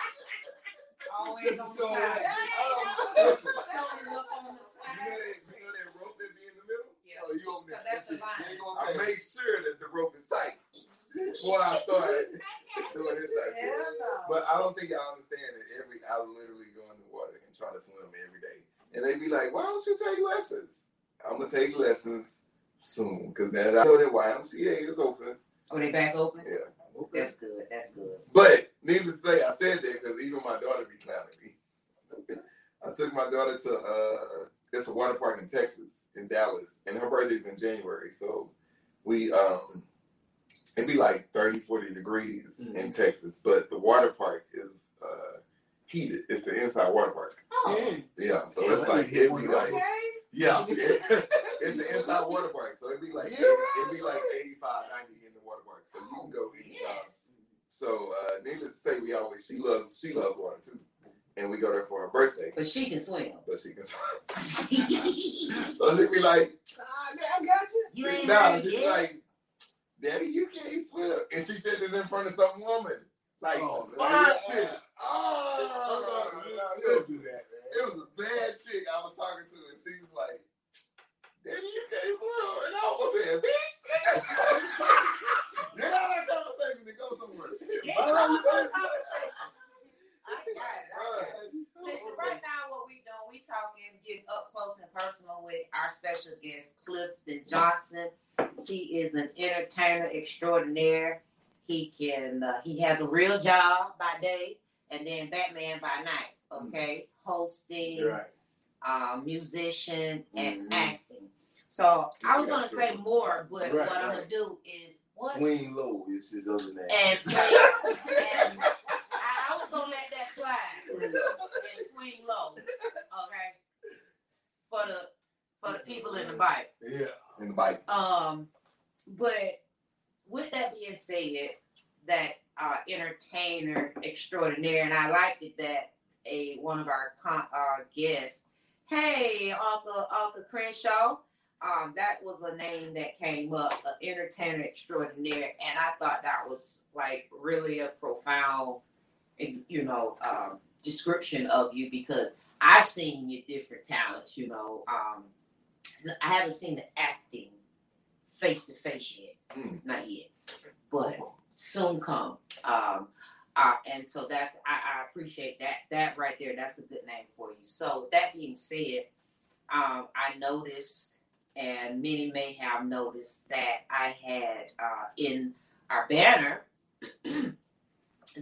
Always on the side. Um, listen, Shoulders up on the you know that, you know that rope that be in the middle? Yeah. Oh, you over there. So that's the line. You ain't gonna I pass. make sure that the rope is tight before I start doing this type of. But I don't think y'all understand that every I literally go in the water and try to swim every day. And they be like, why don't you take lessons? I'm gonna take lessons soon because now that I know that YMCA is open. Oh, they back open? Yeah. That's good. That's good. But needless to say, I said that because even my daughter be clowning me. I took my daughter to uh it's a water park in Texas, in Dallas, and her birthday's in January. So we um it'd be like 30, 40 degrees in Texas, but the water park is uh heated. It's an inside water park. Mm. Yeah. So Yeah, it's like need to get it'd be like those. yeah, it's an inside water park, so it'd be like Yeah, it'd be like 85, 90 in the water park, so you can go anytime. Yes. So uh, needless to say, we always she loves she loves water too, and we go there for her birthday, But she can swim. but she can swim. so she'd be like, Ah, man, I got you. You ain't "Nah," ready she be like, "Daddy, you can't swim," and she said this in front of some woman, like Oh, fine man. chick. Oh, Oh, no, it don't was- do that, man. It was a bad chick I was talking to, and she was like, Daddy, you can't swim. And I was said, bitch. Get out of that conversation and go somewhere. I got it. I got it. Listen, right now what we doing, we talking, getting up close and personal with our special guest, Clifton Johnson. He is an entertainer extraordinaire. He can, uh, he has a real job by day and then Batman by night. Okay, hosting, You're right. uh, musician, and Mhm. acting. So I was gonna sure. say more, but Right, what I'm gonna do is what Swing low is his other name. and swing. and I, I was gonna let that slide and swing low. Okay. For the for the people in the bike. yeah. In the bike. Um, but with that being said, that uh, entertainer extraordinaire, and I liked it that a one of our con- uh, guests, hey, Uncle Uncle Crenshaw, um, that was a name that came up, an entertainer extraordinaire, and I thought that was like really a profound, you know, um, description of you because I've seen your different talents, you know. Um, I haven't seen the acting face to face yet, Mm. not yet, but soon come. Um, uh, and so that I, I appreciate that. That right there, that's a good name for you. So that being said, um, I noticed, and many may have noticed that I had uh, in our banner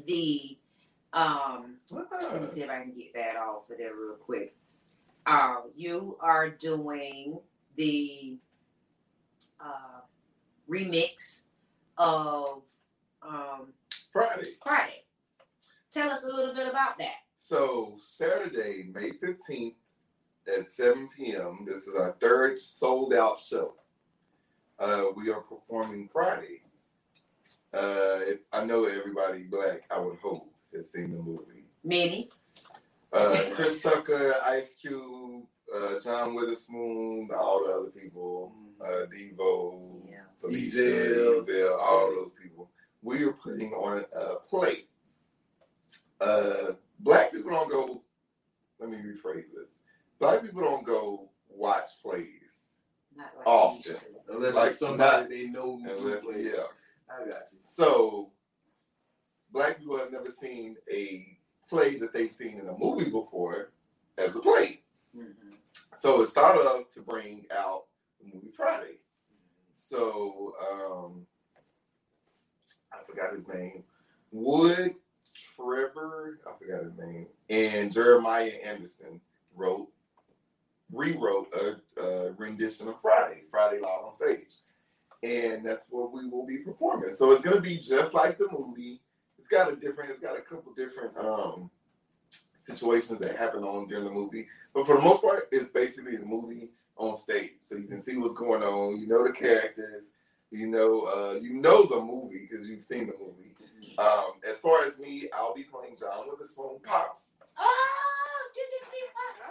the um, let me see if I can get that off of there real quick. Um, you are doing the uh, remix of um, Friday. Friday. Tell us a little bit about that. So Saturday, May 15th at 7 p.m. This is our third sold out show. Uh, we are performing Friday. Uh, if I know everybody black, I would hope has seen the movie. Many. Uh, Chris Tucker, Ice Cube, uh, John Witherspoon, all the other people, uh, Debo, Yeah. Felicia, Ezal. Ezal, all those people. We are putting on a play. Uh, black people don't go. Let me rephrase this. Black people don't go watch plays Not like Often. they used to. Unless Like, it's somebody not- they know who unless, plays. yeah. I got you. So, black people have never seen a play that they've seen in a movie before as a play. So it's thought of to bring out the movie Friday. So um, I forgot his name. Wood Trevor, I forgot his name, and Jeremiah Anderson wrote, rewrote a, a rendition of Friday, Friday Live on Stage. And that's what we will be performing. So it's gonna be just like the movie. It's got a different, it's got a couple different um situations that happen on during the movie. But for the most part, it's basically the movie on stage. So you can see what's going on, you know the characters, you know, uh, you know the movie because you've seen the movie. Um, as far as me, I'll be playing John spoon pops. Oh,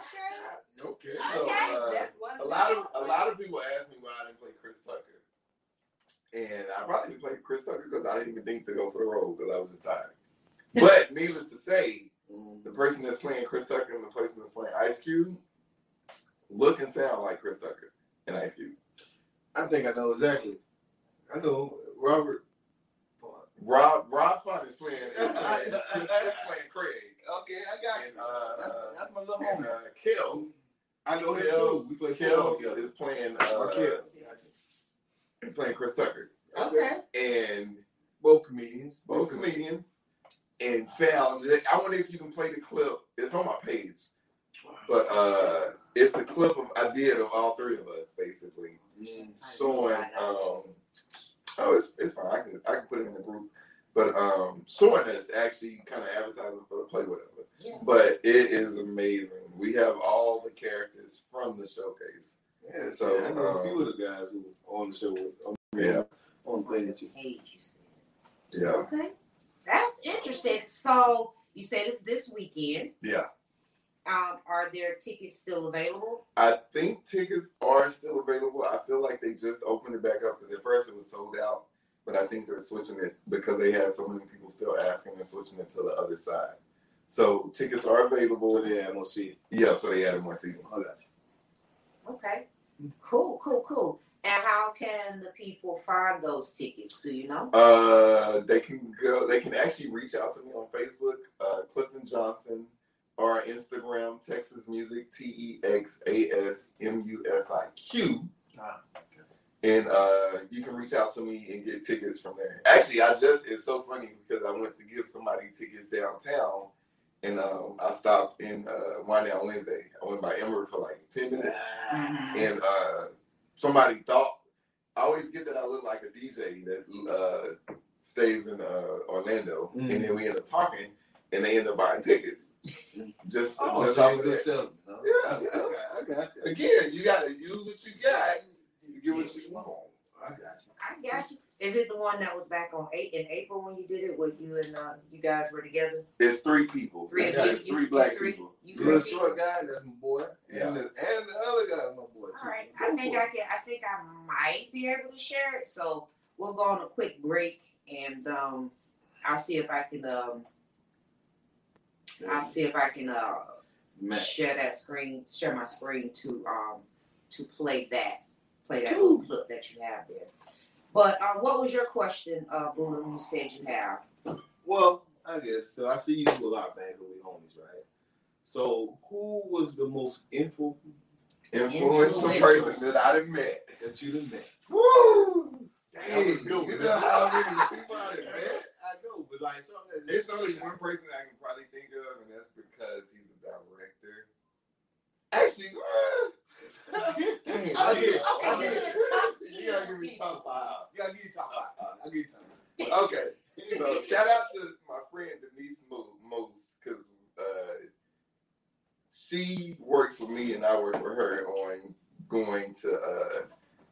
Okay. So, Okay, uh, that's one. a lot of a lot of people ask me why I didn't play Chris Tucker, and I probably didn't play Chris Tucker because I didn't even think to go for the role because I was just tired. But needless to say, the person that's playing Chris Tucker and the person that's playing Ice Cube look and sound like Chris Tucker and Ice Cube. I think I know exactly. I know Robert. Rob Rob Font is playing, is playing, is playing Craig. Okay, I got And, you. uh, That's, that's my little And, homie. uh, Kells, I know him too. We play football Kells is playing uh, Markel. is playing Chris Tucker, Okay. and Both comedians. both comedians and sound. I wonder if you can play the clip. It's on my page, but uh, it's a clip of I did of all three of us basically Mm. showing. Um, oh, it's it's fine. I can I can put it in the group, but um, showing us actually kind of advertising for the play whatever. Yeah. But it is amazing. We have all the characters from the showcase. Yeah, So, so I know a um, few of the guys who were on the show. With, on, Yeah, on the thing that you. Page, you said. yeah, Okay. That's interesting. So you said it's this weekend. yeah. Um, are there tickets still available? I think tickets are still available. I feel like they just opened it back up because at first it was sold out, but I think they're switching it because they had so many people still asking and switching it to the other side. So tickets are available. So they had more seats. Yeah, so they added more seating. I got. Okay. Cool, cool, cool. And how can the people find those tickets? Do you know? Uh, they can go. They can actually reach out to me on Facebook, uh, Clifton Johnson, or Instagram, Texas Music, T E X A S M U S I Q. And uh, you can reach out to me and get tickets from there. Actually, I just it's so funny because I went to give somebody tickets downtown, and um, I stopped in uh, Wine Down Wednesday. I went by Emery for like ten minutes, and uh, somebody thought I always get that I look like a DJ that uh, stays in uh, Orlando, Mhm. and then we end up talking, and they end up buying tickets. Just, Oh, just so off you of good that. selling, huh? Yeah. Okay, okay, I got you. Again, you gotta use what you got. You get what you want. I got you. I got you. Is it the one that was back on eight in April when you did it? With you and uh, you guys were together? It's three people. Three It's of you- three black three? people. You The three people? short guy, that's my boy. Yeah. And, the, and the other guy, my boy. Too. All right. I think I can. I think I might be able to share it. So we'll go on a quick break, and um, I'll see if I can. Um, I'll see if I can uh, share that screen, share my screen to um to play that, play that little clip that you have there. But uh, what was your question, uh, Bruno? You said you have. Well, I guess so. I see you do a lot of things with we homies, right? So, who was the most info Influential Influential. person that I done met. that you done met? Woo! That Dang, you know how many people I done met? I know, but like something It's only one person I can probably think of, and that's because he's a director. Actually, dang, I Okay, get, I okay, get, top you gotta give me tier top five. You gotta give you top five. I give you top Okay, so shout out to my friend Denise Mo- Most because uh, she works with me and I work with her on going to. Uh,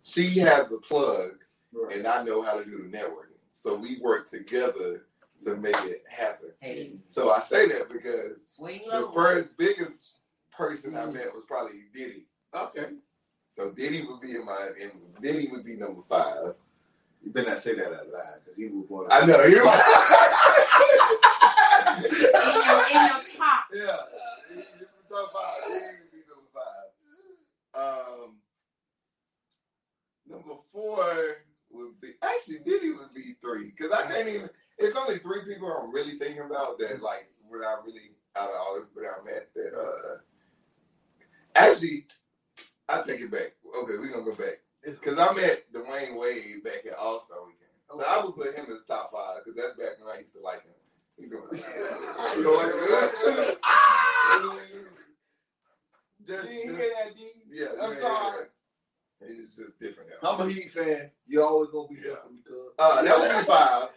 she has a plug Right. and I know how to do the networking, so we work together to make it happen. Hey, So I say that because swing the low. first biggest person I met was probably Diddy. Okay. So Diddy would be in my, and Diddy would be number five. You better not say that out loud because he was born. I know you. in your, in your top. Yeah, he- he top five. Diddy would be number five. Um, number four would be actually Diddy would be three because I can't even. It's only three people I'm really thinking about that, like, when I really, out of all the people that I met, that, uh, actually, I take it back. Okay, we're gonna go back. Because I met Dwyane Wade back at All Star Weekend. So I would put him as top five, because that's back when I used to like him. He doing you know what? Ah! Just- You hear that, D? Yeah, I'm sorry. It's just different now. I'm a Heat fan. You're always gonna be for me, cuz. Uh, that would be five.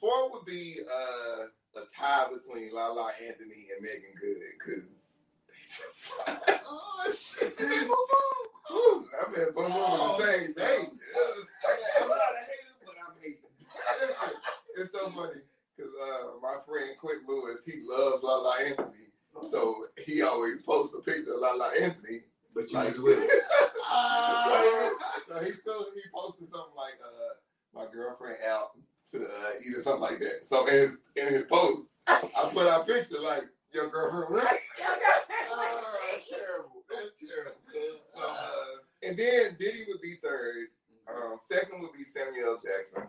Four would be uh, a tie between Lala Anthony and Meagan Good because Oh shit! I mean, both of them Oh, the same thing. I'm not a hater, but I'm hating. It's so funny because uh, my friend Quick Lewis, he loves Lala Anthony, so he always posts a picture of Lala Anthony. But you Like, with it. so he posted, he posted something like, uh, "My girlfriend out to uh, eat or something like that." So in his in his post, I put our picture like your girlfriend, right? Oh, that's terrible. That's terrible. So, uh, and then Diddy would be third. Um, second would be Samuel Jackson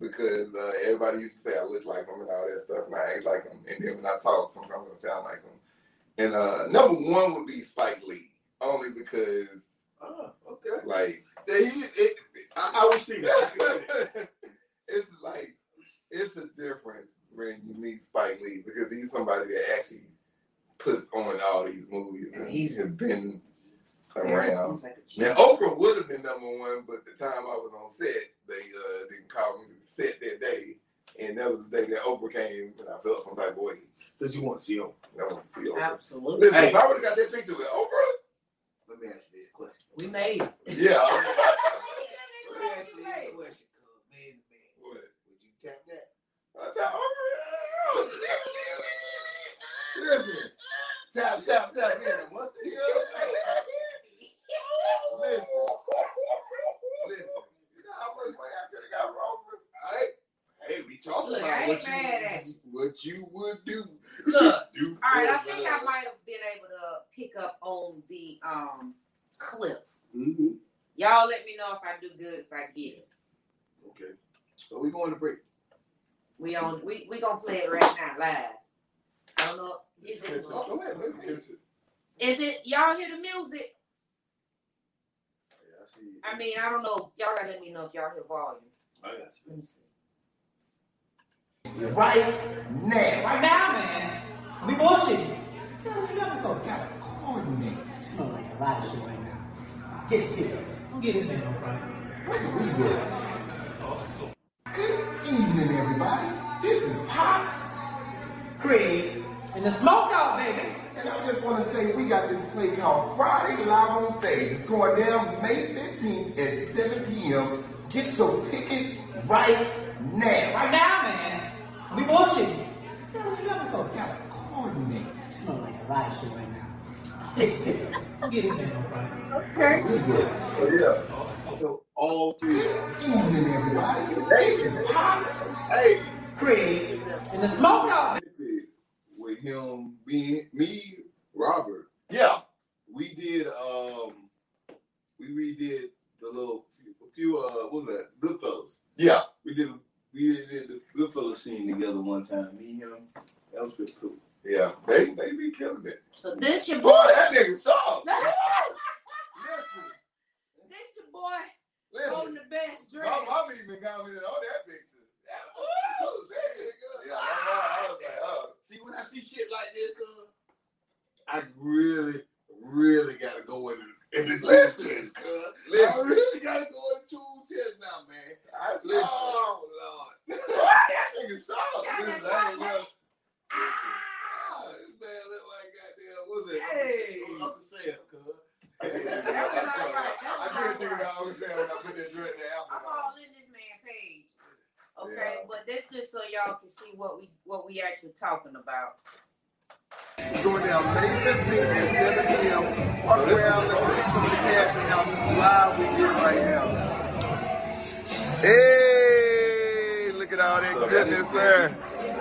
because uh, everybody used to say I look like him and all that stuff, and I ain't like him. And then when I talk, sometimes I sound like him. And uh, number one would be Spike Lee, only because Oh, okay. like Yeah, he, it, I, I would see that. it's like it's a difference when you meet Spike Lee because he's somebody that actually puts on all these movies and he's has been around. Now Oprah would have been number one, but the time I was on set, they uh, didn't call me to set that day, and that was the day that Oprah came, and I felt some type of way. Cause you want to see him. I want to see Oprah. Absolutely. Listen, Hey. if I would have got that picture with Oprah, Let me ask you this question. We made it. yeah. Let me ask you this question, cuz man to man. What? Would you tap that? I tell Oprah. Listen, Tap, tap, tap. Yeah, what's the deal? listen, listen. You know how much money I could have got from Oprah? Hey, hey, we talking Look, about I what you, mad at you. what you would do. Look, do all right, I think I might have been able to pick up on the um clip. Mhm. Y'all let me know if I do good if I get it. Okay. So we going to break. We on we we gonna play it right now live. I don't know. Is it Go ahead, baby. is it y'all hear the music? Yeah, I see. I mean, I don't know. Y'all gotta let me know if y'all hear volume. I got you. Let me see. Right now. Right now, man. We bullshitting. Gotta coordinate. Smell like a lot of shit right now. Get your tickets. Don't get this man no problem. Good evening, everybody. This is Pops. Craig and the smoke out, baby. And I just want to say we got this play called Friday Live on Stage. It's going down May 15th at 7 p.m. Get your tickets right now. Right now, man. We bullshitting. What you looking for? Gotta coordinate. Smell like a lot of shit right now. Get your tickets. Get this man no problem. Oh, yeah. So all three. Good evening, everybody. This is Pops. Hey. Craig and the smoke out, With him being me, Robert, Yeah. we did um we redid the little few, few uh what was that? Goodfellas. Yeah. We did we did the Goodfellas scene together one time. Me and him. That was pretty cool. Yeah. They they be killing it. So this your Boy, boy. that nigga soft. this your boy Listen, holding the best drink. My mom even commented on that picture. That was Yeah, my mom, I was like, oh. See when I see shit like this, cuz I really, really gotta go in the in the two Listen. test, cuz. I really gotta go in the two test now, man. I listen. Oh Lord. that nigga soft. Yeah, Listen, I ain't soft. Ah, this man look like goddamn, what's it? Hey. Uncle Sam, cuz. I That was all right. That think all right. about Uncle Sam when I put that dread in the I'm all in this man page. Okay, Yeah. but that's just so y'all can see what we what we actually talking about. Going down May 15th at 7 p.m. Walk around, let me some of the cast and how live we get right now. Hey, look at all that goodness there.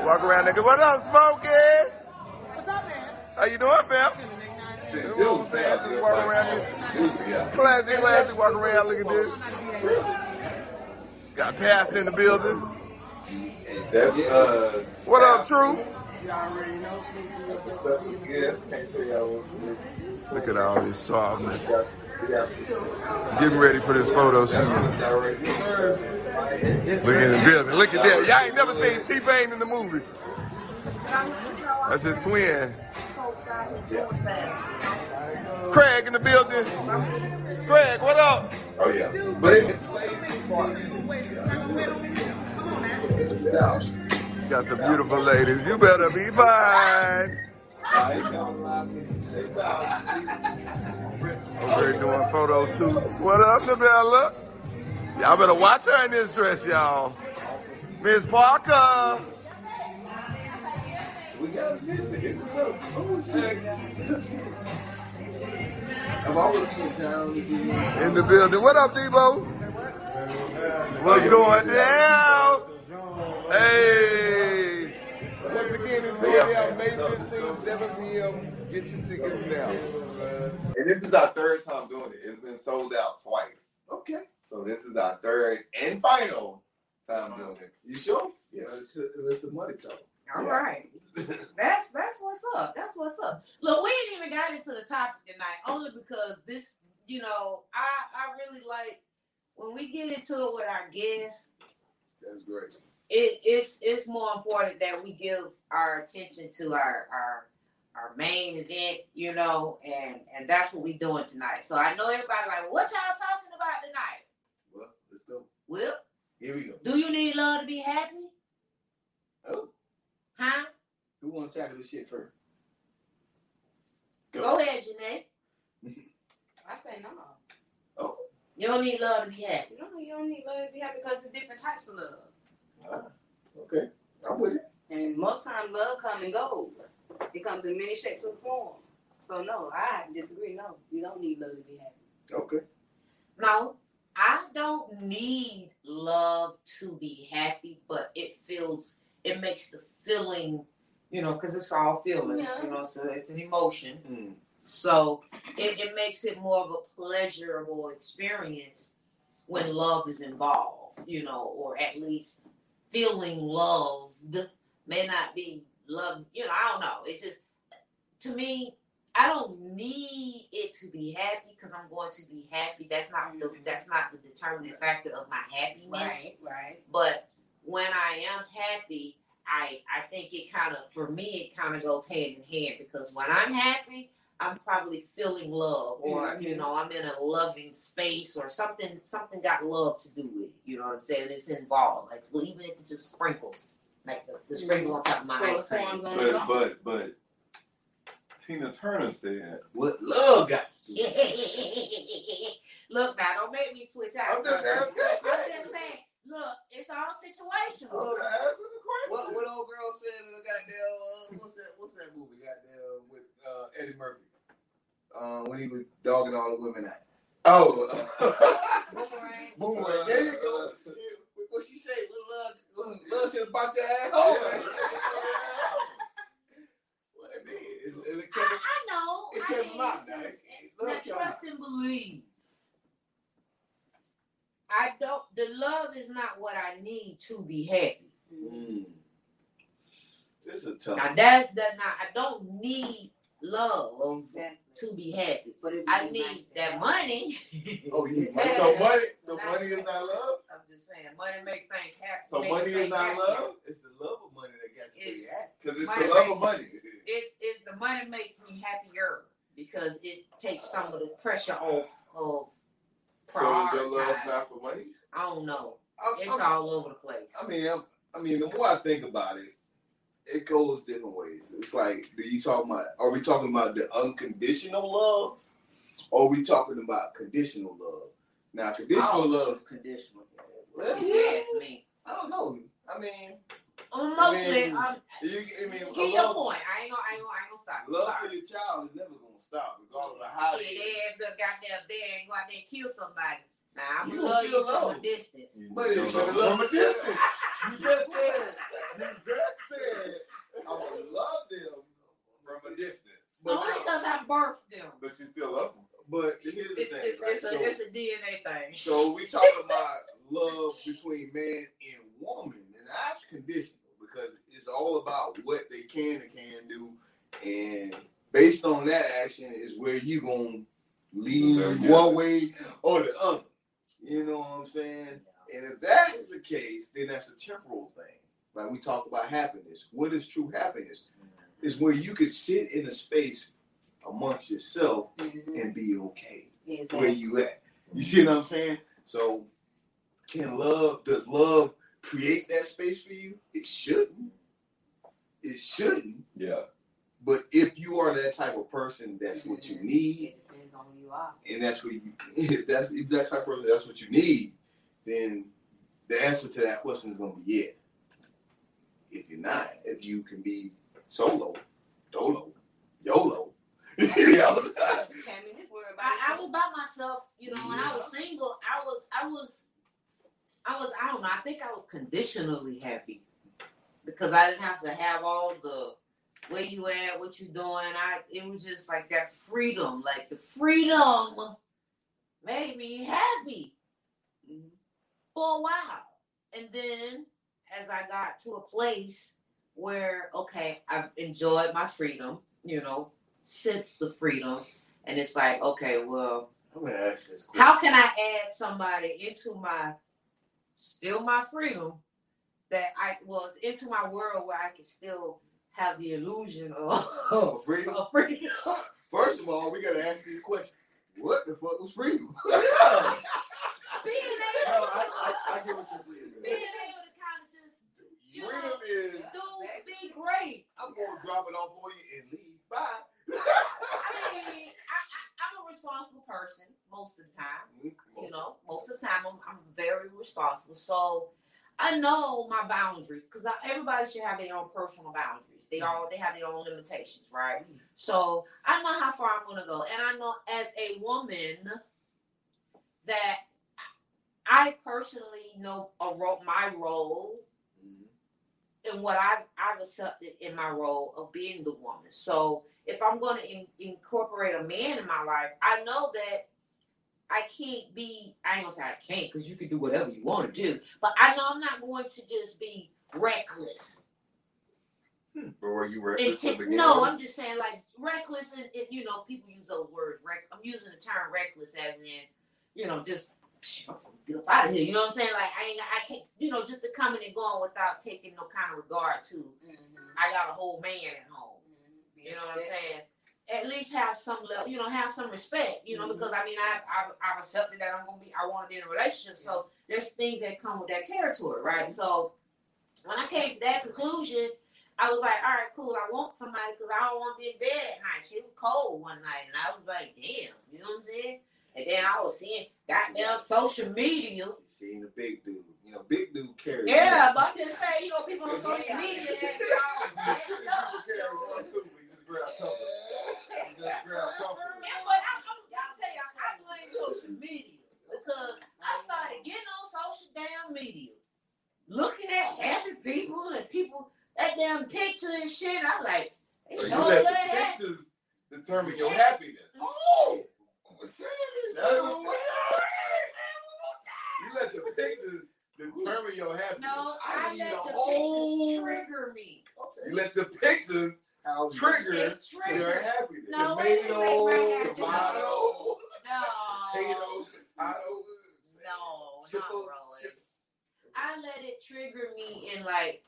Walk around, nigga. What up, Smokey? What's up, man? How you doing, fam? You know what I'm saying? Just walk around here. Classic, classic. Walk around, look at this. Got passed in the building. That's uh. What up, True? You already know That's a special guest. Can't tell y'all what. Look at all this softness. We got, we got Getting ready for this photo shoot. that's the director. Look in the building. Look at that. Y'all ain't never seen T-Pain in the movie. That's his twin. Craig in the building. Craig, what up? Oh yeah. But it, Got the beautiful ladies. You better be fine. Over here doing photo shoots. What up, Nabella? Y'all better watch her in this dress, y'all. Miss Parker. We got music. What's up? Oh, shit. I've always been in town. in the building. What up, Debo? What's going down? Hey. Once again, it's going down May 15th, 7 p.m. Get your tickets now. and this is our third time doing it. It's been sold out twice. Okay. So this is our third and final time doing it. You sure? Yeah, let's, let's the money talk. All right. That's that's what's up. That's what's up. Look, we ain't even got into the topic tonight, only because this, you know, I I really like when we get into it with our guests. That's great. It, it's it's more important that we give our attention to our our our main event, you know, and and that's what we're doing tonight. So I know everybody like, what y'all talking about tonight? Well, let's go. Well, Here we go. do you need love to be happy? Oh, Huh? who want to tackle this shit first? Go ahead, Janae. I say no. You don't need love to be happy. No, you don't need love to be happy because it's different types of love. ah, okay. I'm with it. And most times love come and go. It comes in many shapes and forms. So no, I disagree. No, you don't need love to be happy. Okay. No, I don't need love to be happy, but it feels it makes the feeling, you know, because it's all feelings, Yeah. you know, so it's an emotion. Mm. So it, it makes it more of a pleasurable experience when love is involved, you know, or at least feeling loved may not be love, you know, I don't know. It just to me, I don't need it to be happy because I'm going to be happy. That's not the mm-hmm. that's not the determining factor of my happiness. Right, right. But when I am happy, I I think it kind of for me it kind of goes hand in hand because when I'm happy, I'm probably feeling love or you Mhm. know I'm in a loving space or something something got love to do with it. You know what I'm saying? It's involved. Like well, even if it just sprinkles, like the, the sprinkle on top of my ice cream. forms on its But but but Tina Turner said What love got? look now, don't make me switch out. I'm just. I'm just saying. Look, it's all situational. I'm just asking the question. What what old girl said in the goddamn uh, what's that what's that movie goddamn with uh, Eddie Murphy? Uh, when he was dogging all the women out. Oh, Boomerang. Boomerang. There you go. What she say? What love? Love should have bought your ass home. Well, it did. It, it, it I, came- I know. it I came mean, out, now. It- now trust and believe. I don't. The love is not what I need to be happy. Mm. This is a tough. Now that's that. Now I don't need love Exactly. to be happy. But it I need nice that have. money. Oh, you need so money. money, so money is not love. I'm just saying, money makes things happen. So money is not happier. love It's the love of money that gets you It's- where you because it's the love of money. It's it's the money makes me happier because it takes some of the pressure off of So is your love prioritizing. not for money? I don't know. I'm- It's I'm- all over the place. I mean, I'm, I mean, the more I think about it, it goes different ways. It's like, do you talking about? Are we talking about the unconditional love, or are we talking about conditional love? Now, conditional All love. is conditional. Well, If you ask me. I don't know. I mean, Um, mostly, mean, um, you, I mean, get your love, point. I ain't gonna, I ain't gonna, I ain't gonna stop. you. love Sorry. for your child is never gonna stop, regardless of how. Shit, it they ass look out there, they ain't go out there and kill somebody. Now I'm You gonna love still you from a distance. But You it's don't a know. love From a distance. You just said, you just said, I would love them from a distance, But Only because I birthed them. but you still love them. But here's the It's, thing, it's, right? it's, a, So- it's a DNA thing. So we talking about love between man and woman, and that's conditional. Because it's all about what they can and can't do, and based on that action is where you gonna lean one way or the other. You know what I'm saying? And if that is the case, then that's a temporal thing. Like we talk about happiness. What is true happiness? Is where you could sit in a space amongst yourself mm-hmm. and be okay where you at. You see what I'm saying? So can love does love create that space for you? It shouldn't. It shouldn't. Yeah. But if you are that type of person, that's what you mm-hmm. need, It depends on who you are. and that's what you if that's if that type of person that's what you need, then the answer to that question is gonna be yeah. If you're not, if you can be solo, dolo, YOLO. You can't be just worried I, I was by myself, you know, when I was single, I was I was I was I don't know, I think I was conditionally happy. Because I didn't have to have all the where you at, what you doing. I it was just like that freedom, like the freedom made me happy for a while. And then as I got to a place where, okay, I've enjoyed my freedom, you know, since the freedom, and it's like, okay, well, I'm gonna ask this question. how can I add somebody into my still my freedom that I was into my world where I can still have the illusion of, Oh, freedom? of freedom? First of all, we gotta ask these questions. What the fuck was freedom? Being No, able, I, I, I get what you're saying. being able to kind of just you know, Freedom is do be great. I'm gonna drop it off on you and leave. Bye. I mean, I, I, I'm a responsible person most of the time. Mm-hmm. You know, most of the time I'm, I'm very responsible. So I know my boundaries because everybody should have their own personal boundaries. They mm. all they have their own limitations, right? Mm. So I know how far I'm going to go, and I know as a woman that I personally know a role, my role mm. and what I've I've accepted in my role of being the woman. So if I'm going to in, incorporate a man in my life, I know that I can't be. I ain't gonna say I can't because you can do whatever you want to do, but I know I'm not going to just be reckless. Hmm, but were you And reckless to t- begin no. I'm just saying like reckless, and and, you know people use those words. Rec- I'm using the term reckless as in, you know, just I'm finna out of here. You know what I'm saying? Like I ain't, I can't, you know, just to coming and going without taking no kind of regard to. I got a whole man at home. Mm-hmm. You know what I'm saying? At least have some level, you know, have some respect, you know, mm-hmm. because I mean, I've, I've, I've accepted that I'm gonna be, I want to be in a relationship, so there's things that come with that territory, right? So when I came to that conclusion, I was like, all right, cool, I want somebody because I don't want to be in bed at night. She was cold one night, and I was like, damn, you know what I'm saying? And then I was seeing goddamn social media. Seeing the big dude. You know, big dude carries. Yeah, but I'm just saying, you know, people on social Yeah. media that People carry one too, but you just grab. You just grab comfort. Yeah, but I, I'm, I'll tell you, I blame social media because I started getting on social damn media, looking at happy people and people that damn picture and shit. I'm like, they So you let the happy. pictures determine your happiness. Oh! That's what- You let the pictures determine your happiness. No, I I, let a the whole- pictures trigger me. You let the pictures How trigger It your trigger. happiness. No, wait, wait, wait, Tomatoes, wait. Tomatoes, No, potatoes, potatoes, no, not chips, really. chips. I let it trigger me in like,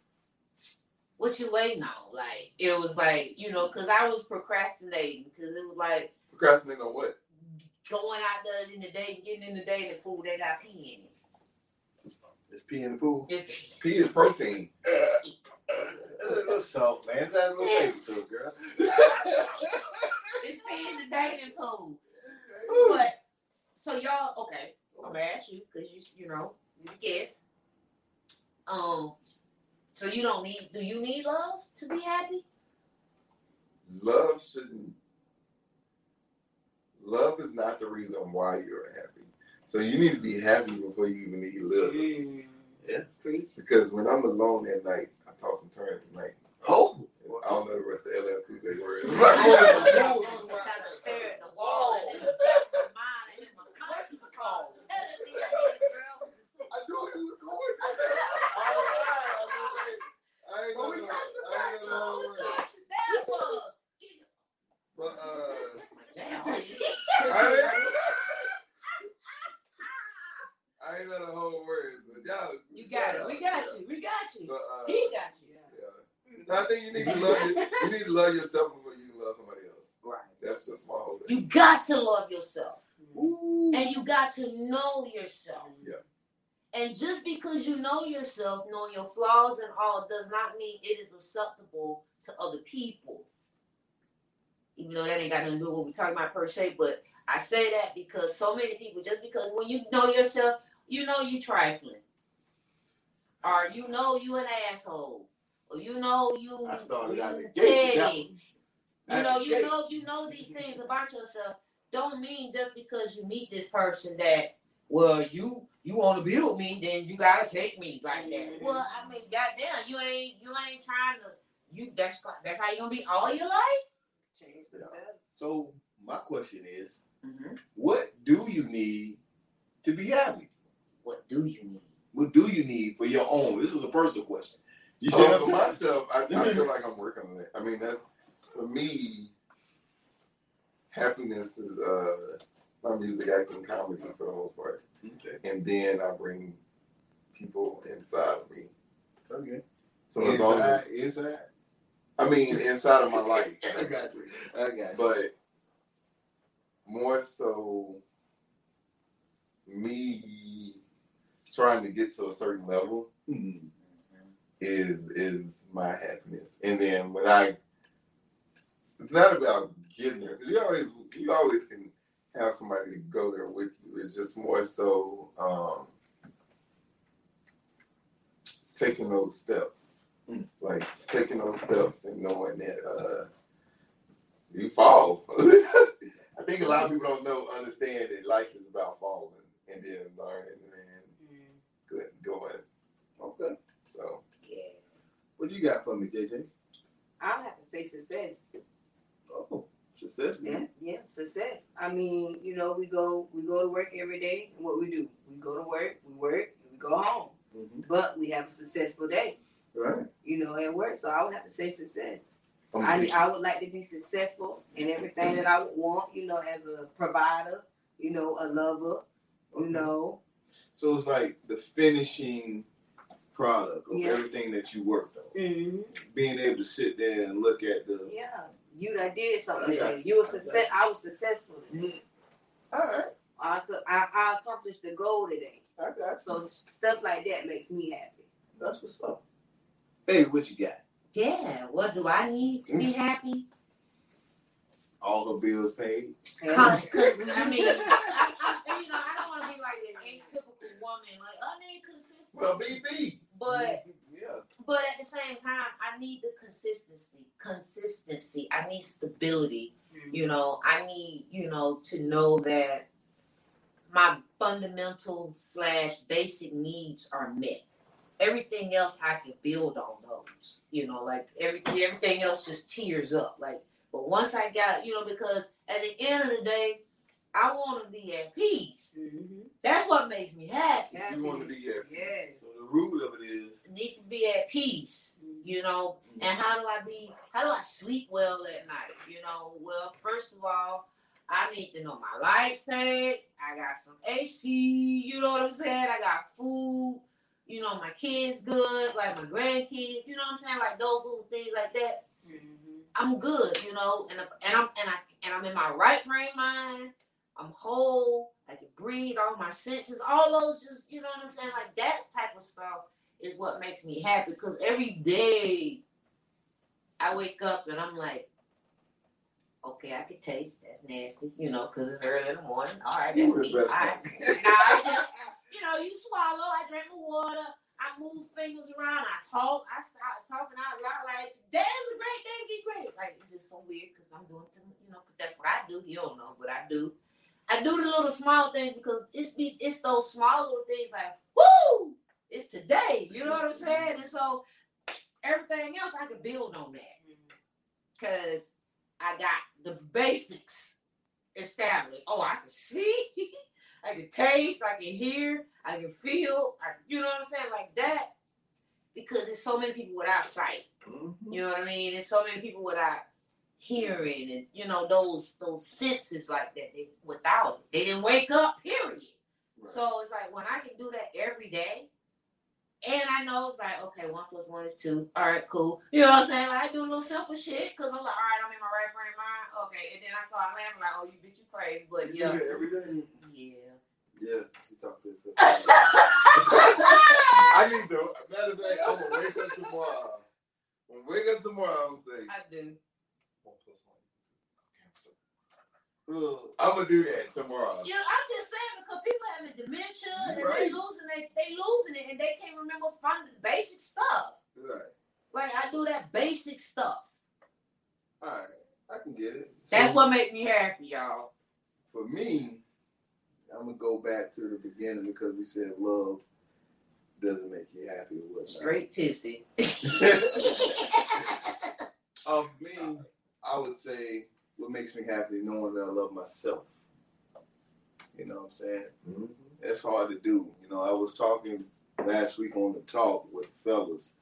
what you waiting on? Like it was like you know, cause I was procrastinating, cause it was like Procrastinating on what? going out there in the day, getting in the day, and the food they got pee in it. Let's pee in the pool. It's, Pea is protein. A little salt, man. That's a little Yes. baby food, girl. it's in the dating pool. But so y'all, okay, I'm gonna ask you because you you know you guess. Um, so you don't need? Do you need love to be happy? Love shouldn't. Love is not the reason why you're happy. So you need to be happy before you even need love. Yeah. Because when I'm alone at night, tossing turns tonight. Oh. I don't know the rest of LL Cool J words. Sometimes I stare at the wall. I I I I Ain't know the whole words, but y'all. You got it. We got you. We got you. Uh, he got you. Yeah. I think you need to love you, you need to love yourself before you love somebody else. Right. That's just my whole thing. You got to love yourself. Mm-hmm. Ooh. And you got to know yourself. Yeah. And just because you know yourself, knowing your flaws and all, does not mean it is acceptable to other people. Even though that ain't got nothing to do with what we're talking about per se, but I say that because so many people, just because when you know yourself, you know you trifling. Or you know you an asshole. Or you know you I started out the you gate. petty. You know, you know, you know these things about yourself. Don't mean just because you meet this person that, well, you you want to be with me, then you gotta take me like that. Well, I mean, goddamn, you ain't you ain't trying to you. That's that's how you gonna be all your life. Change for the better. So my question is, Mm-hmm. what do you need to be happy? What do you need? What do you need for your own? This is a personal question. You see So what for myself, I, I feel like I'm working on it. I mean, that's for me. Happiness is uh, my music, acting, comedy for the most part, Okay. and then I bring people inside of me. Okay. So as long as inside, inside. I mean, inside of my life, I got you. I got you. but more so me trying to get to a certain level Mhm. is is my happiness. And then when I, it's not about getting there. You always you always can have somebody to go there with you. It's just more so um, taking those steps, Mm. like taking those steps and knowing that uh, you fall. I think a lot of people don't know understand that life is about falling and then learning and good going. Okay. So Yeah. What you got for me, JJ? I'll have to say success. Oh, success. Yeah, yeah, success. I mean, you know, we go we go to work every day, and what we do, we go to work, we work, and we go home. Mhm. But we have a successful day, Right. you know, at work. So I would have to say success. I'm I I would like to be successful in everything that I would want, you know, as a provider, you know, a lover, you know. So it's like the finishing product of Yeah. everything that you worked on. Mm-hmm. Being able to sit there and look at the. Yeah, you done did something. You. You were success. I was successful. Today. Mm-hmm. All right. I could. I, I accomplished the goal today. I got you. So stuff like that makes me happy. That's what's up. Baby, what you got? Yeah. What do I need to be happy? All her bills paid. I mean, I, I, you know, I don't want to be like an atypical woman. Like, I need consistency. Well, BB. But Yeah. but at the same time, I need the consistency. Consistency. I need stability. Mm-hmm. You know, I need you know to know that my fundamental slash basic needs are met. Everything else I can build on those. You know, like everything everything else just tears up. Like, but once I got you know, because at the end of the day, I want to be at peace. Mm-hmm. That's what makes me happy. You want to be happy. Yes. So the root of it is. need to be at peace, you know. And how do I be? How do I sleep well at night? You know, well, first of all, I need to know my lights paid. I got some AC. You know what I'm saying? I got food. You know, my kids good, like my grandkids. You know what I'm saying? Like those little things like that. I'm good, you know, and and I'm and I and I'm in my right frame mind. I'm whole. I can breathe. All my senses, all those, just you know what I'm saying, like that type of stuff is what makes me happy. Because every day I wake up and I'm like, okay, I can taste. That's nasty, you know, because it's early in the morning. All right, that's me. best All right. Now, I just, you know, you swallow. I drink my water. I move fingers around. I talk. I start talking out loud. Like today was a great day. Be great. Like it's just so weird because I'm doing, to, you know, because that's what I do. You don't know, but I do. I do the little small things because it's be it's those small little things like woo. It's today. You know what I'm saying? And so everything else I can build on that because I got the basics established. Oh, I can see, I can taste, I can hear, I can feel. I, you know what I'm saying? Like that. Because there's so many people without sight. Mm-hmm. You know what I mean? There's so many people without hearing and you know those those senses like that. They without it, they didn't wake up. Period. So it's like when I can do that every day, And I know it's like, okay, one plus one is two. All right, cool. You know what I'm saying? Like, I do a little simple shit because I'm like, all right, I'm in my right frame of mind. Okay. And then I start laughing like, oh, you bitch, you crazy. But You yeah. every day. Yeah. Yeah, she talked to herself. I need to. Matter of fact, I'm gonna wake up tomorrow. When I wake up tomorrow, I'm gonna say I do. one plus one. I'm gonna do that tomorrow. You know, I'm just saying because people having dementia and right. they losing they they losing it and they can't remember finding the basic stuff. Right. Like I do that basic stuff. All right, I can get it. That's So, what make me happy, y'all. For me, I'm gonna go back to the beginning because we said love doesn't make you happy or whatnot. Straight pissy. Of me, I would say what makes me happy knowing that I love myself. You know what I'm saying? Mm-hmm. That's hard to do. You know, I was talking last week on the talk with the fellas,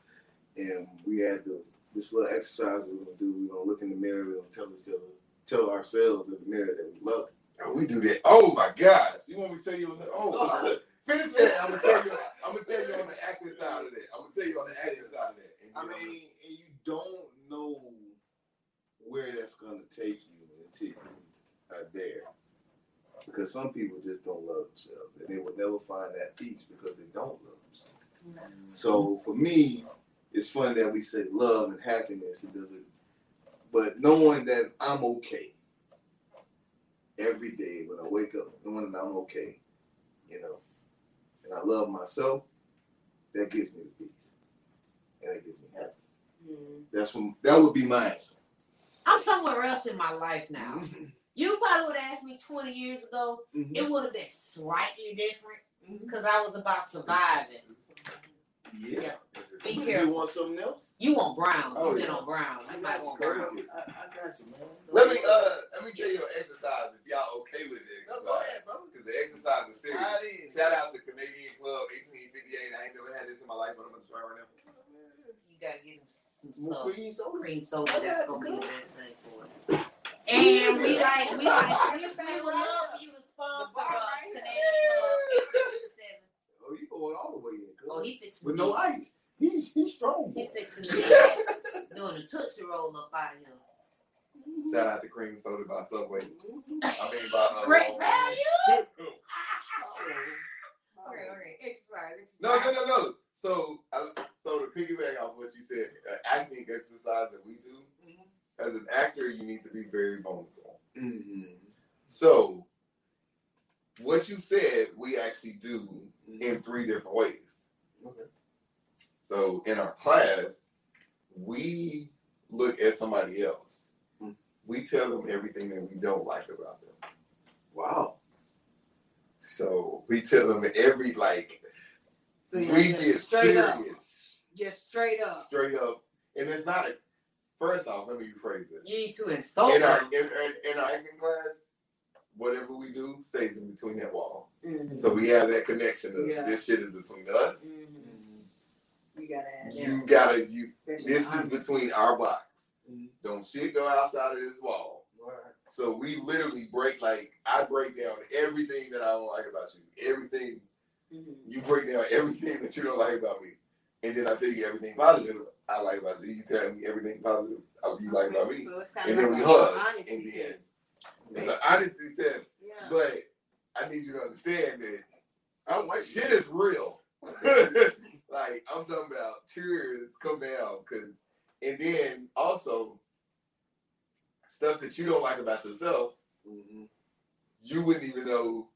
and we had the this little exercise we are gonna do. We're gonna look in the mirror, we're gonna tell each other, tell ourselves in the mirror that we love. Oh, we do that. Oh my gosh! You want me to tell you on the oh finish that? I'm gonna tell you. I'm gonna tell you on the acting side of that. I'm gonna tell you on the acting side of that. And, I you know, mean, and you don't know where that's gonna take you until you are there. Because some people just don't love themselves, and they will never find that peace because they don't love themselves. Mm-hmm. So for me, it's funny that we say love and happiness. It doesn't, but knowing that I'm okay every day when I wake up, knowing that I'm okay, you know, and I love myself, that gives me the peace, and that gives me happiness. Mm-hmm. That's when that would be my answer. I'm somewhere else in my life now. You probably would have asked me 20 years ago. Mhm. It would have been slightly different because I was about surviving. Yeah. Be careful. You want something else? You want brown. Oh, you been yeah. on brown. You might want Go brown. ahead. I, got you, man. Let me uh let me tell you an exercise if y'all okay with it. No, go ahead, brother. Because the exercise is serious. How it is. Shout out to Canadian Club 1858. I ain't never had this in my life, but I'm gonna try right now. You gotta get him some More stuff. cream soda? Cream soda. I That's got gonna be you. the best thing for it. And we like, we like, we, we would love for you to sponsor us, Canadian Club 1857. Oh, you going all the way in? Oh, he fixing With no ice. He's he's strong. He fixing the doing the Tootsie Roll up out of here. Shout out to Cream Soda by Subway. I mean by uh, Great value. Oh, Okay, okay. Exercise, No, no, no, no. So, I, so to piggyback off what you said, uh, acting exercise that we do, as an actor, you need to be very vulnerable. Mhm. So, what you said, we actually do in three different ways. Okay. So, in our class, we look at somebody else. Mm. We tell them everything that we don't like about them. Wow. So we tell them every like So we get straight serious, up. Just straight up. straight up, and it's not. A, first off, let me rephrase this. You need to insult In our in, in, in our acting class, whatever we do stays in between that wall. Mhm. So we have that connection of Yeah. this shit is between us. Mhm. You gotta add You that. gotta you. Especially This is between our box. Mhm. Don't shit go outside of this wall. Right. So we literally break like I break down everything that I don't like about you. Everything Mhm. you break down everything that you don't like about me, and then I tell you everything positive I like about you. You tell me everything positive you like about me, So and then like we hug, and then test. it's an honesty test. Yeah. But I need you to understand that I like shit is real. like I'm talking about tears come down, cause, and then also stuff that you don't like about yourself Mm-hmm. you wouldn't even know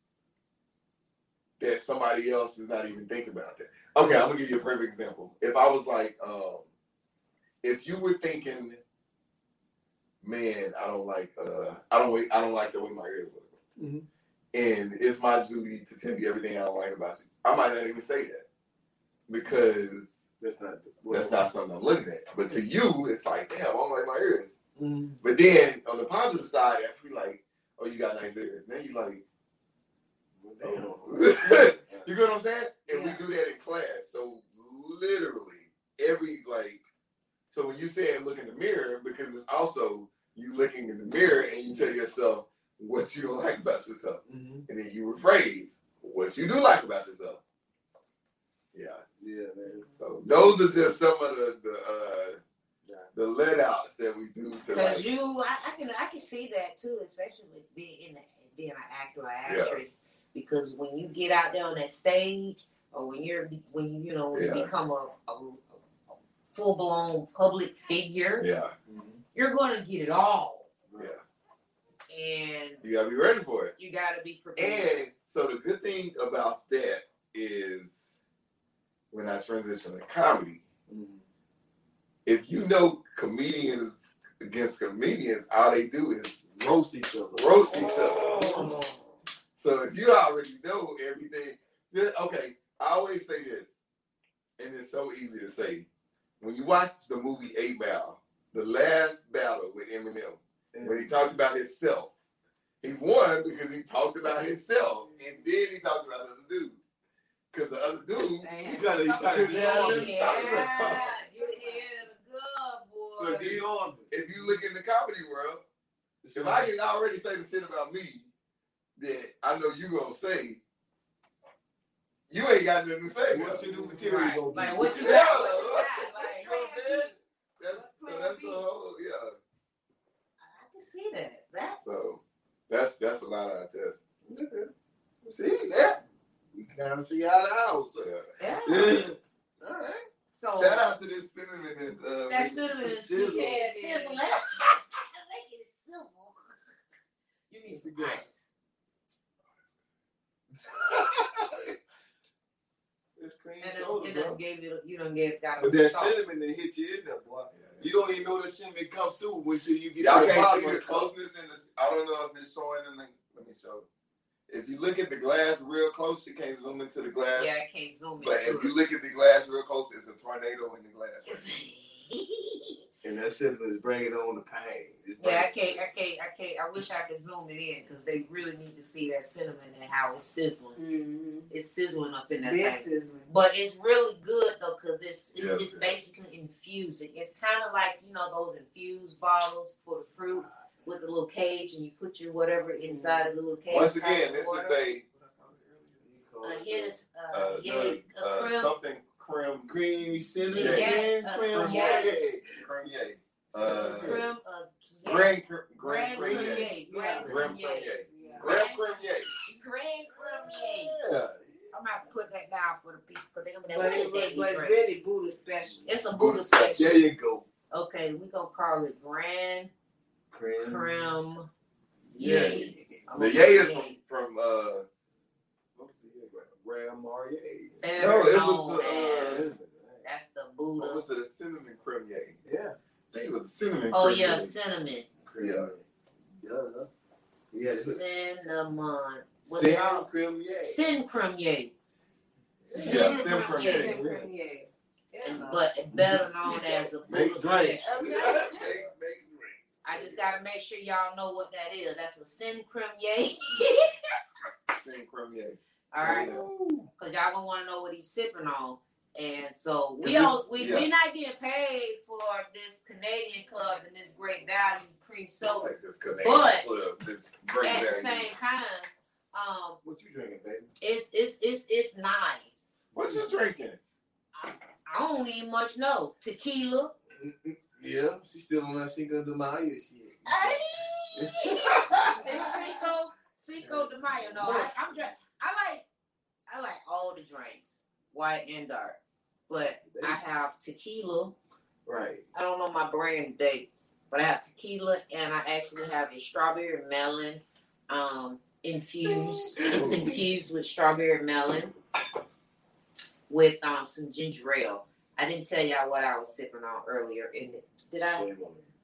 that somebody else is not even thinking about that. Okay, I'm gonna give you a perfect example. If I was like, um, if you were thinking, man, I don't like, uh, I don't, wait, I don't like the way my ears look, Mhm. and it's my duty to tell you everything I don't like about you. I might not even say that because That's not. that's not something I'm looking at. But to you, it's like, damn, I don't like my ears. Mhm. But then on the positive side, after you like, oh, you got nice ears. Now you like, Damn. you get what I'm saying? And Yeah. we do that in class. So literally every like, so when you say look in the mirror, because it's also you looking in the mirror and you tell yourself what you don't like about yourself, Mhm. and then you rephrase what you do like about yourself. Yeah, Yeah, man. So those are just some of the the uh, the let outs that we do to Because like. you, I, I can, I can see that too, especially with being in the, being an actor or Yeah. Actress. Because when you get out there on that stage, or when you're, when you, you know, when Yeah. you become a, a, full blown public figure, Yeah, mm-hmm. you're going to get it all, yeah. and You gotta be ready for it. you got to be prepared. And so the good thing about that is when I transition to comedy, mm-hmm. if you know comedians against comedians, all they do is roast each other. Roast each other. So if you already know everything, then okay, I always say this, and it's so easy to say. When you watch the movie Eight Mile, the last battle with Eminem, when he talked about himself, he won because he talked about himself, and then he talked about the other dude. Because the other dude, You gotta, you gotta couldn't get on talk it. about. you hit a good So then, if you look in the comedy world, if I can already say the shit about me that I know you gonna say, you ain't got nothing to say. What's your new material Right. gonna be? Like, what you Yeah, got? What you got? Like, you know what I'm saying? That's, so that's the whole, yeah. I can see that. That's So that's that's a lot of our test. See that? We kind of see out of the house. yeah. Yeah. All right. So Shout out to this cinnamon and uh, that cinnamon is Sizzle. yeah, sizzle. Make it sizzle. You need some ice. It's cream And soda, it, it bro. done gave you, you done gave got a But that salt. cinnamon that hit you in there, boy. You don't even know that cinnamon come through until you get Y'all to can't see of the the closeness in the. I don't know if it's showing in the. Let me show. If you look at the glass real close, you can't zoom into the glass. Yeah, I can't zoom But into if you look at the glass real close, it's a tornado in the glass. And that cinnamon is bringing on the pain. Yeah, I can't, I can't, I can't. I wish I could zoom it in because they really need to see that cinnamon and how it's sizzling. Mm-hmm. It's sizzling up in that Big thing. sizzling. But it's really good though because it's it's, Yes, it's yes. basically infusing. It's kind of like you know those infused bottles for the fruit with the little cage, and you put your whatever inside of the little cage. Once again, this water. is a a hit is uh, uh, yeah, the, a uh, creme. something creme creamy cinnamon Yeah. and Uh, cream. yeah. Yeah. creme Uh, creme uh, yeah. Grand cr- Grand Grand creme Cremier. Grand Grand Cremier. creme Grand creme Grand Cremier. Yeah. I'm gonna have to put that down for the people because they're gonna be But, like, what it, is but, that? but it's Drink? really Buddha special. It's a Buddha special. There you go. Okay, we gonna call it Grand Cream. Creme Yeah. Yay. The yay is from, from uh, what was the yay? Ram No, it was the, as- uh, That's the what Buddha. was it? A cinnamon creme yay. Yeah. I think it was a cinnamon. Oh creme yeah, yay. cinnamon. Yeah. Duh. Yeah. Cinnamon. What Sin they call cream. Yeah. Sin creme. Yeah, Sin cinnamon creme creme yay. yay. Cream, yeah. And- But better known as a Make Buddha special. Make- make. I just gotta make sure y'all know what that is. That's a sin creme yay. Cinnamon creme yay. All right. Cause y'all gonna want to know what he's sipping on. And so we don't we yeah. we not getting paid for this Canadian club and this great value cream soda. Like this Canadian But club, this great At the same time, um, What you drinking, baby? it's it's it's it's nice. What you drinking? I don't even much know tequila. Yeah, she's still on that Cinco de Mayo shit. it's Cinco Cinco de Mayo. No, I, I'm drink. I like I like all the drinks, white and dark. But I have tequila. Right. I don't know my brand date, but I have tequila and I actually have a strawberry melon um infused. It's infused with strawberry melon with um some ginger ale. I didn't tell y'all what I was sipping on earlier. In it. Did I? Shame on me.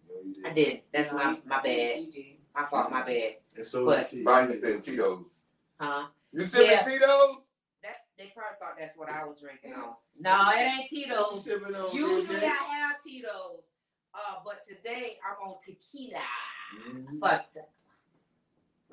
No, you I didn't. That's No, my my bad. You did. My fault. My bad. And so But- did. Mine just said Tito's. Huh? You sipping Yeah. Tito's? That they probably thought that's what I was drinking on. No, it ain't She Tito's. sipping on Usually I have Tito's. Uh, but today I'm on tequila. Mhm. Fuck.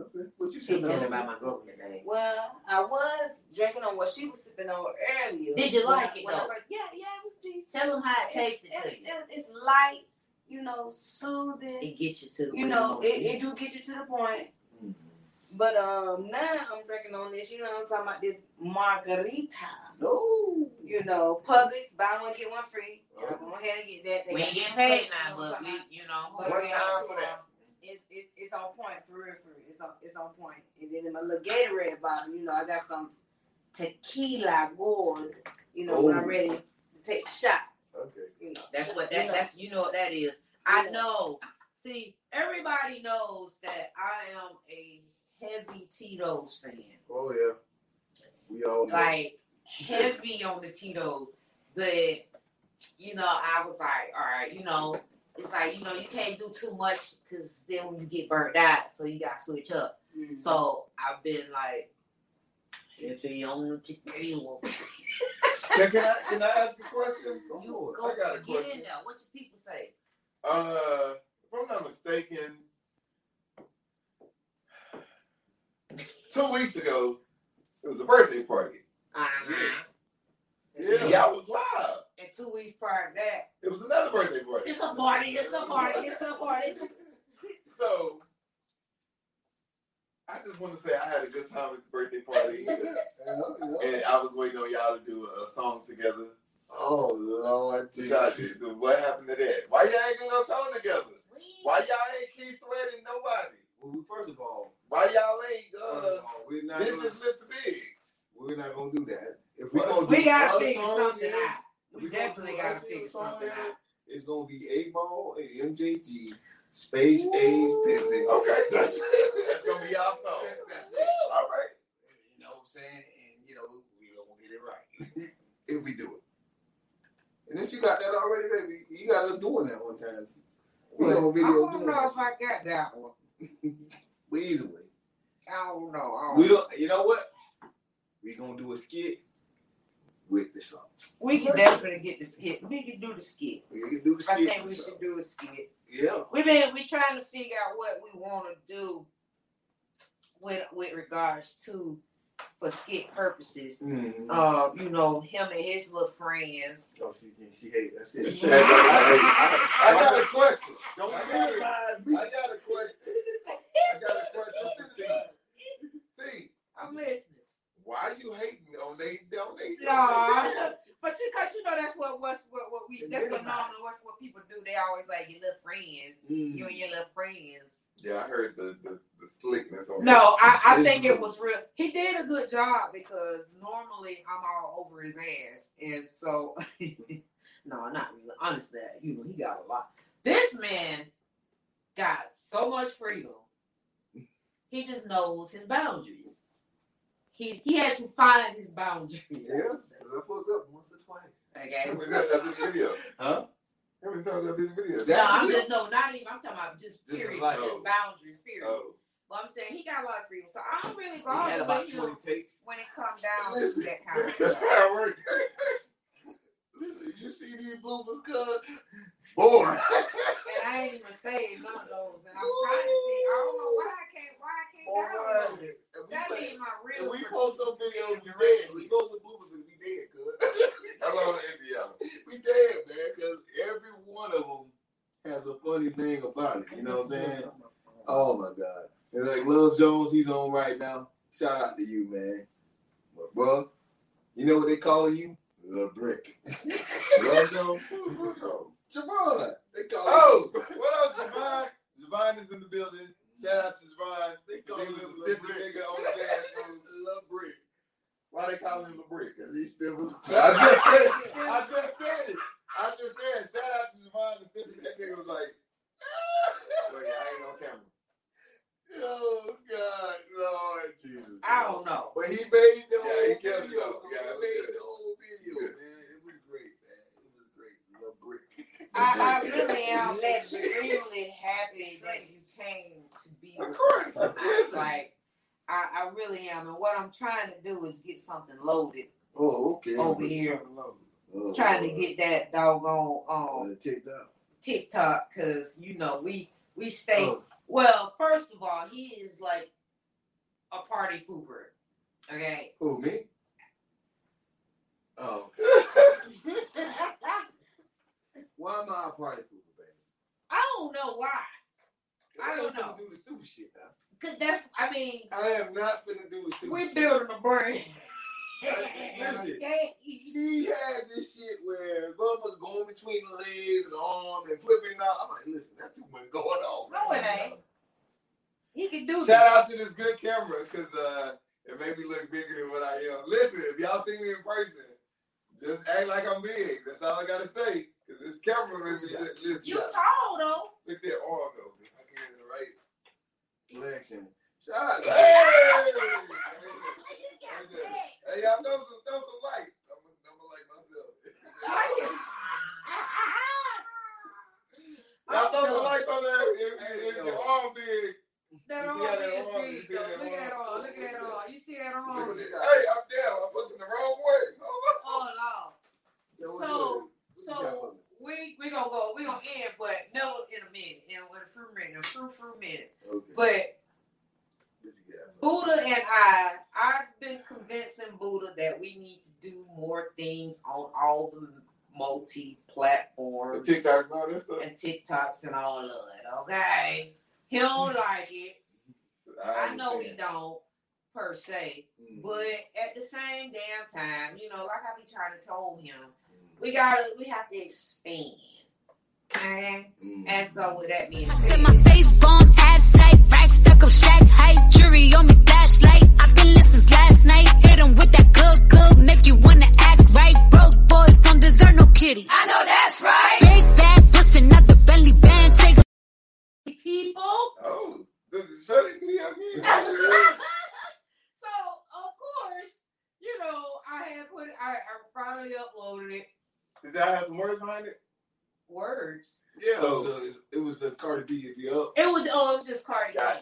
Okay. What you Can't sipping tell on? about my girl today. Well, I was drinking on what she was sipping on earlier. Did you like it, when though? yeah, yeah, it was decent. Tell them how it tasted It- to it- you. it- it's light, you know, soothing. It gets you to the You know, it, it do get you to the point. But um, now I'm drinking on this. You know, what I'm talking about this margarita. No. You know, Publix buy one get one free. Y'all go ahead and get that. They We got ain't getting paid Publix, now, you know but what I'm we, talking about? you know, But What yeah, time for that? It's, it, it's on point for real, for real. It's on it's on point. And then in my little Gatorade bottle, you know, I got some tequila gold. You know, when I'm ready to take shots. Okay. You know, That's what you that's know. that's you know what that is. I know. See, everybody knows that I am a heavy Tito's fan. Oh yeah. We all know. Like heavy on the Tito's. But you know, I was like, all right, you know, it's like, you know, you can't do too much because then when you get burnt out, so you gotta switch up. Mhm. So I've been like heavy on the tequila. Can, can I can I ask a question? You I got a get question. in there. What your people say? Uh, if I'm not mistaken, two weeks ago, it was a birthday party. Uh-huh. Yeah, y'all was live. And two weeks prior to that, It was another birthday party. it's a party, it's a party, it's a party. So, I just want to say I had a good time at the birthday party, Yeah, yeah. and I was waiting on y'all to do a song together. Oh Lord Jesus. What happened to that? Why y'all ain't doing a song together? Why y'all ain't keep sweating nobody? Well, first of all, Why y'all ain't first uh, of we're not this gonna, is Mr. Biggs? we're not gonna do that. If we What? gonna We do gotta our figure something yeah, out. if We definitely gotta our figure something yeah, out. It's gonna be Eight Ball and MJG, Space Age Pimpin'. Okay, that's, that's gonna be our song. That's it. All right. You know what I'm saying? And you know, we gonna get it right if we do it. And then you got that already, baby. You got us doing that one time. We Well, on I don't doing know this. if I got that one. We either way. I don't know. I don't We don't, you know what? We gonna do a skit with the song. We can definitely get the skit. We can do the skit. We can do the skit. I think we should do a skit. Yeah. We been we trying to figure out what we want to do with with regards to for skit purposes. Mm-hmm. Uh, you know, him and his little friends. Oh, she, she hate. That's it. Hey, I, I got a question. Don't I got a, minimize me. I got a question. I got a question for T. T, I'm listening. why you hating on they on they? No, but you cause you know that's what what's what, what we that's what normally what's what people do. They always like your little friends, Mm. you and your little friends. Yeah, I heard the the, the slickness on No, I, I think it was real. He did a good job because normally I'm all over his ass, and so no, not really. Honestly, you know, he got a lot. This man got so much freedom. He just knows his boundaries. He he had to find his boundaries. Yeah, 'cause I fucked up once or twice. How Okay. many times I did the video? Huh? How many times I did the video? No, I'm just no, not even. I'm talking about just Just like- just oh. boundaries, period. Oh, But I'm saying he got a lot of freedom, so I don't really bother. He bother had about him twenty takes. when it comes down Listen, to that kind of that's stuff. how it works. Listen, you see these bloopers, cuz boy. And I ain't even saved none of those. And I'm trying to see. I don't know why I can't. Why I can't download Boy, it. if we play- if we post those videos, we dead. We post the bloopers and we dead, cuz. Hello, India. we dead, man, because every one of them has a funny thing about it. You know what I'm saying? Oh my God. And like Lil Jones, he's on right now. Shout out to you, man. But bro, you know what they call you? Lil Brick. Lil Jones. Javon. They call Oh, you. what up, Javon? Javon is in the building. Shout out to Javon. They call him was a Lil Brick. nigga on the dance floor. Lil Brick. Why they calling him a brick? Because he still was. I just said it. I just said it. I just said it. Shout out to Javon the stiff That nigga was like, yeah, I ain't on camera. Oh God, Lord Jesus. I don't know. But he made the Yeah, whole he killed video. it. Yeah, he made good. the whole video, Good. man. It was great, man. It was great. Lil Brick. I, I really am extremely happy that you came to be Of with course, us tonight. listen. Like, I, I really am. And what I'm trying to do is get something loaded Oh, okay. over here. Oh, Trying to get that doggone um uh, TikTok. TikTok because you know we we stay. Oh. Well, first of all, he is like a party pooper. Okay. Who me? Oh. Why am I a party pooper, baby? I don't know why. I don't know. Do the stupid shit now. Cause that's, I mean, I am not gonna do the stupid shit. we're shit. building a brain. Listen, Okay. she had this shit where motherfucker going between the legs and the arm and flipping out. I'm like, listen, that's too much going on. No, it ain't. He can do Shout this. out to this good camera because uh, it made me look bigger than what I am. Listen, if y'all see me in person, just act like I'm big. That's all I gotta say. Because this camera makes me look. You tall though. look at that arm though. If I can get it right. Flexion. Shout out. Hey! Hey, y'all throw some, throw some lights. I'm gonna, I'm gonna light myself. Y'all throw some lights on there. If, if, if your arm big. That You arm see how that is big, you see though. that Look at that arm? arm. Look at that arm. You see that Hey. I'm down. I'm pushing the wrong way. Oh no. So so we we gonna go. We gonna end, but no in a minute. In with a few minute, a few few minute. But Buddha and I, I've been convincing Buddha that we need to do more things on all the multi platforms. TikToks and all that stuff. And TikToks and all of it. Okay. He don't like it. I know he don't per se. Mm. But at the same damn time, you know, like I be trying to tell him, we gotta we have to expand. Okay? Mm-hmm. And so with that being Said said, my face bomb, abs tight, rack stuck up, Shaq height, jury on me, flashlight. I've been listening since last night. Hit 'em with that good, good, make you wanna act right. Broke boys don't deserve no kitty. I know that's right. Big bag, pussy, not the belly band. Take people. Oh, the, the shutting video again. so of course, you know, I had put I, I finally uploaded it. Does that have some words behind it? Words. Yeah. So- it, was, it was the Cardi B if you up. It was oh, it was just Cardi. B. Gotcha.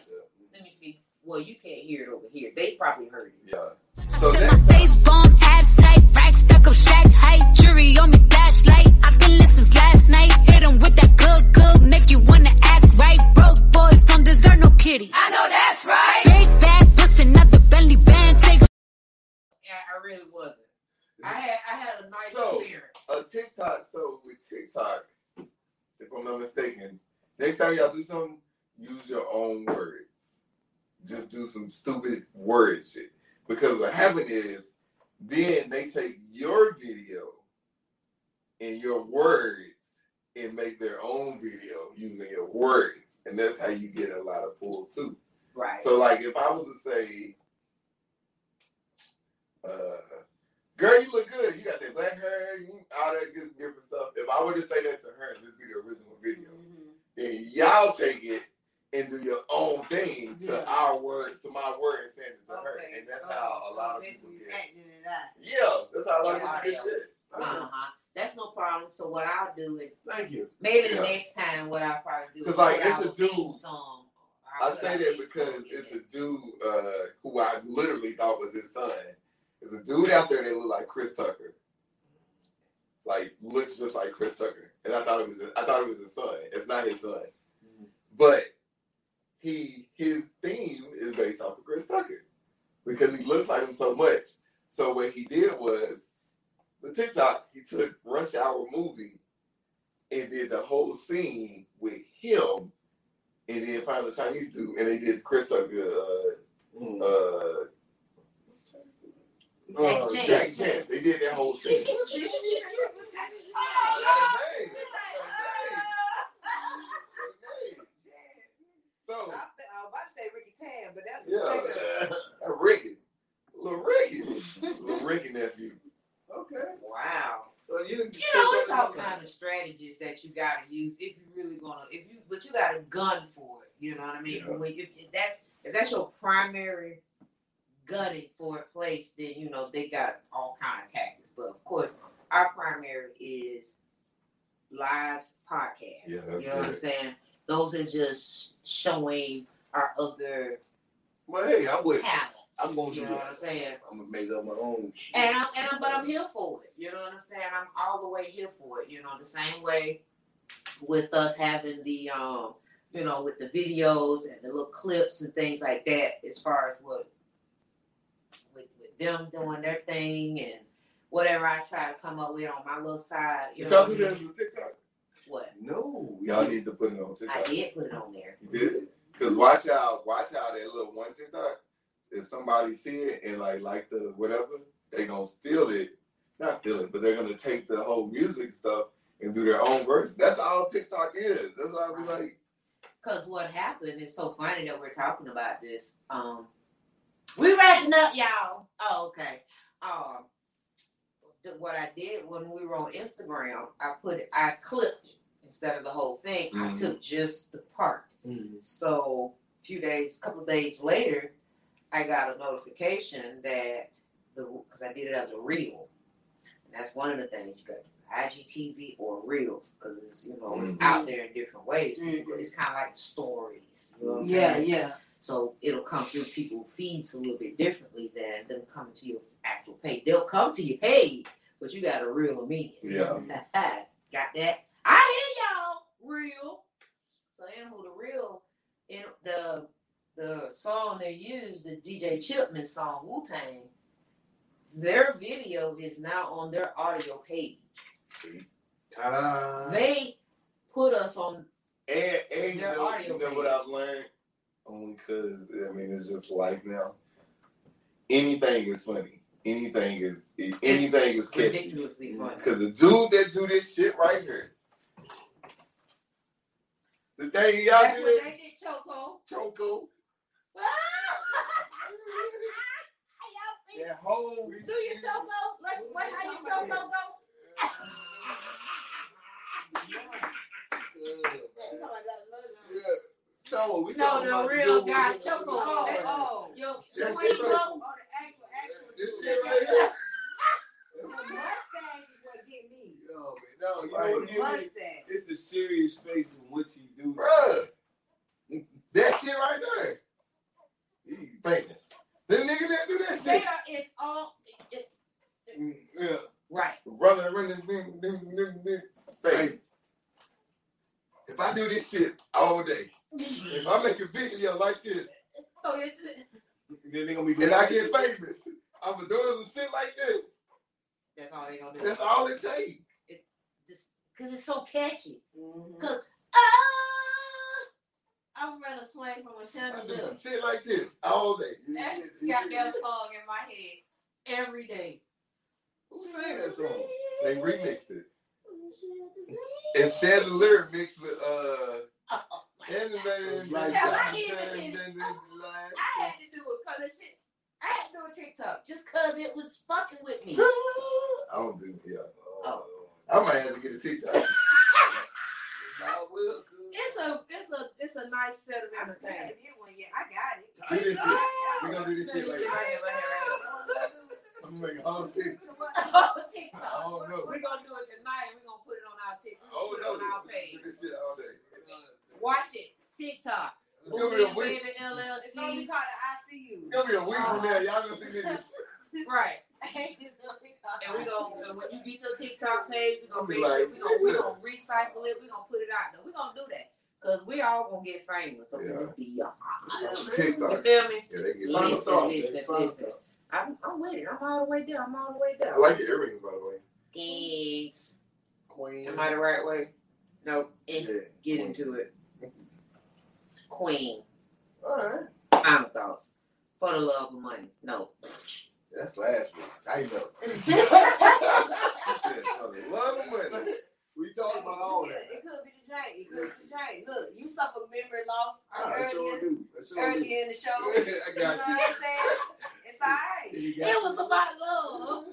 Let me see. Well, you can't hear it over here. They probably heard it. Yeah. So Said next my face bomb, abs tight, rack stuck up, Shaq height, jury on me, flashlight. I've been listening last night. Hit 'em with that good, good, make you wanna act right. Broke boys don't deserve no kitty. I know that's right. Big bag, pussy, not the belly band. Take Yeah, I really wasn't. I had I had a nice So- clearance. a TikTok. So with TikTok, if I'm not mistaken, next time y'all do something, use your own words. Just do some stupid word shit. Because what happened is, then they take your video and your words and make their own video using your words, and that's how you get a lot of pull too. Right. So like if I was to say, uh, girl, you look good. You got that black hair, you, all that good different stuff. If I were to say that to her, and this be the original video, then y'all take it and do your own thing to our word, to my word, and send it to her. And that's Oh, how a so lot of people get. Yeah, that's how a lot Yeah, of people get shit. Uh huh. That's no problem. So what I'll do is Thank you. maybe Yeah. the next time what I'll probably do is like, it's a dude- song. I say that because it's a dude uh, who I literally thought was his son. There's a dude out there that look like Chris Tucker, like looks just like Chris Tucker, and I thought it was I thought it was his son. It's not his son, but he his theme is based off of Chris Tucker because he looks like him so much. So what he did was the TikTok. He took Rush Hour movie and did the whole scene with him and then the Chinese dude, and they did Chris Tucker, uh, uh, uh, Jackie Chan. Jackie Chan. They did that whole scene. So, I, was about to say Ricky Tan, but that's yeah, Ricky, little Ricky, little Ricky nephew. Okay. Wow. So you didn't. You know, it's all kind of strategies that you gotta use if you really gonna if you but you got a gun for it. You know what I mean? Yeah. When if, if that's if that's your primary gunning for a place, then you know they got all kind of tactics. But of course, our primary is live podcast. Yeah, you know what I'm saying? Those are just showing our other Well, hey, I would. talents. I'm gonna you do know that. what I'm saying? I'm gonna make up my own. shit. And I'm, and I'm, but I'm here for it. You know what I'm saying? I'm all the way here for it. You know, the same way with us having the, um, you know, with the videos and the little clips and things like that, as far as what, them doing their thing and whatever I try to come up with on my little side. You Did y'all do what that on TikTok? What? No. Y'all need to put it on TikTok. I did put it on there. You did? Because watch out, watch out that little one TikTok. If somebody see it and like like the whatever, they gonna steal it. Not steal it, but they're gonna take the whole music stuff and do their own version. That's all TikTok is. That's all I be like. Cause what happened is so funny that we're talking about this. Um, we wrapping up, y'all. Oh, okay. Um, th- what I did when we were on Instagram, I put it, I clipped it instead of the whole thing. I Mhm. took just the part. So a few days, a couple of days later, I got a notification that the because I did it as a reel, and that's one of the things you got IGTV or reels because it's you know it's Mhm. out there in different ways. Mhm. It's kind of like stories. You know what I'm Yeah, saying? yeah. So it'll come through people's feeds a little bit differently than them coming to your actual page. They'll come to your page, but you got a real in. Yeah. got that? I hear y'all. Real. So animal the real in the the song they used, the DJ Chipman song Wu Tang. Their video is now on their audio page. Ta-da. They put us on And and you Their know, audio you know what page. I've learned? Only cause I mean it's just life now. Anything is funny. Anything is anything is catchy. ridiculously funny. Cause the dude that do this shit right here. The thing y'all That's did, what they did, Choco. Choco. That whole Do your choco? Let's what how your choco go? Oh No, we No, talking the real guy choco. Oh, oh. Yo, That's it, bro. Oh, the actual, actual. This dude. shit right here. The mustache is what get me. No, man, no, you know what get me? It's the serious face of what he do. Bruh. That shit right there. He famous. The nigga that do that They shit. are it's all it, Mm, Yeah. right. Running, running, ding, ding, ding, ding. Famous. If I do this shit all day, if I make a video like this, Oh, it, Then they gonna be and I get famous, I'm gonna do some shit like this. that's all they gonna do. That's all it takes. Cause it's so catchy. Mhm. Cause ah, I'm gonna swing from a I chandelier. do some shit like this all day. That's got that song in my head every day. Who sang that song? They remixed it. It's Chandelier mixed with uh. and then- Like I even then- did- then- then- I had to do it cause of shit. I had to do a TikTok just cause it was fucking with me. I don't do yeah. Oh. I might have to get a TikTok. It's a it's a it's a nice set of I forgot entertainment. one yet. I got it. Do this shit. We gonna do this shit Right like here, right here, right here. I'm gonna make a whole TikTok. Oh, TikTok. Don't. We're gonna do it tonight and we're gonna put it on our TikTok. Oh no, on our do page. this shit all day. Watch it. TikTok. It's gonna a week. Baby It's gonna be LLC. called the ICU. It's gonna a week from now. Y'all gonna see niggas. Right. it's gonna be called And we gonna when you get your TikTok page, we gonna Be make sure we gonna we gonna recycle it. We gonna put it out there. We gonna do that because we all gonna get famous. So we Yeah. just be y'all. You feel me? Yeah, they get Listen, listen, listen. I'm, I'm with it. I'm all the way there. I'm all the way there. I like your earrings, by the way. Thanks. Queen. Am I the right way? No. Eh, Yeah. Get into it. Queen. All right. Final thoughts. For the love of money. No. That's last week. I know. For the love of money. We talked about all that. It could be the drink. It could be the drink. Look, you suffer memory loss I sure earlier, do. I sure do. in the show. I You know got what you. I'm saying? It's alright. It was about love.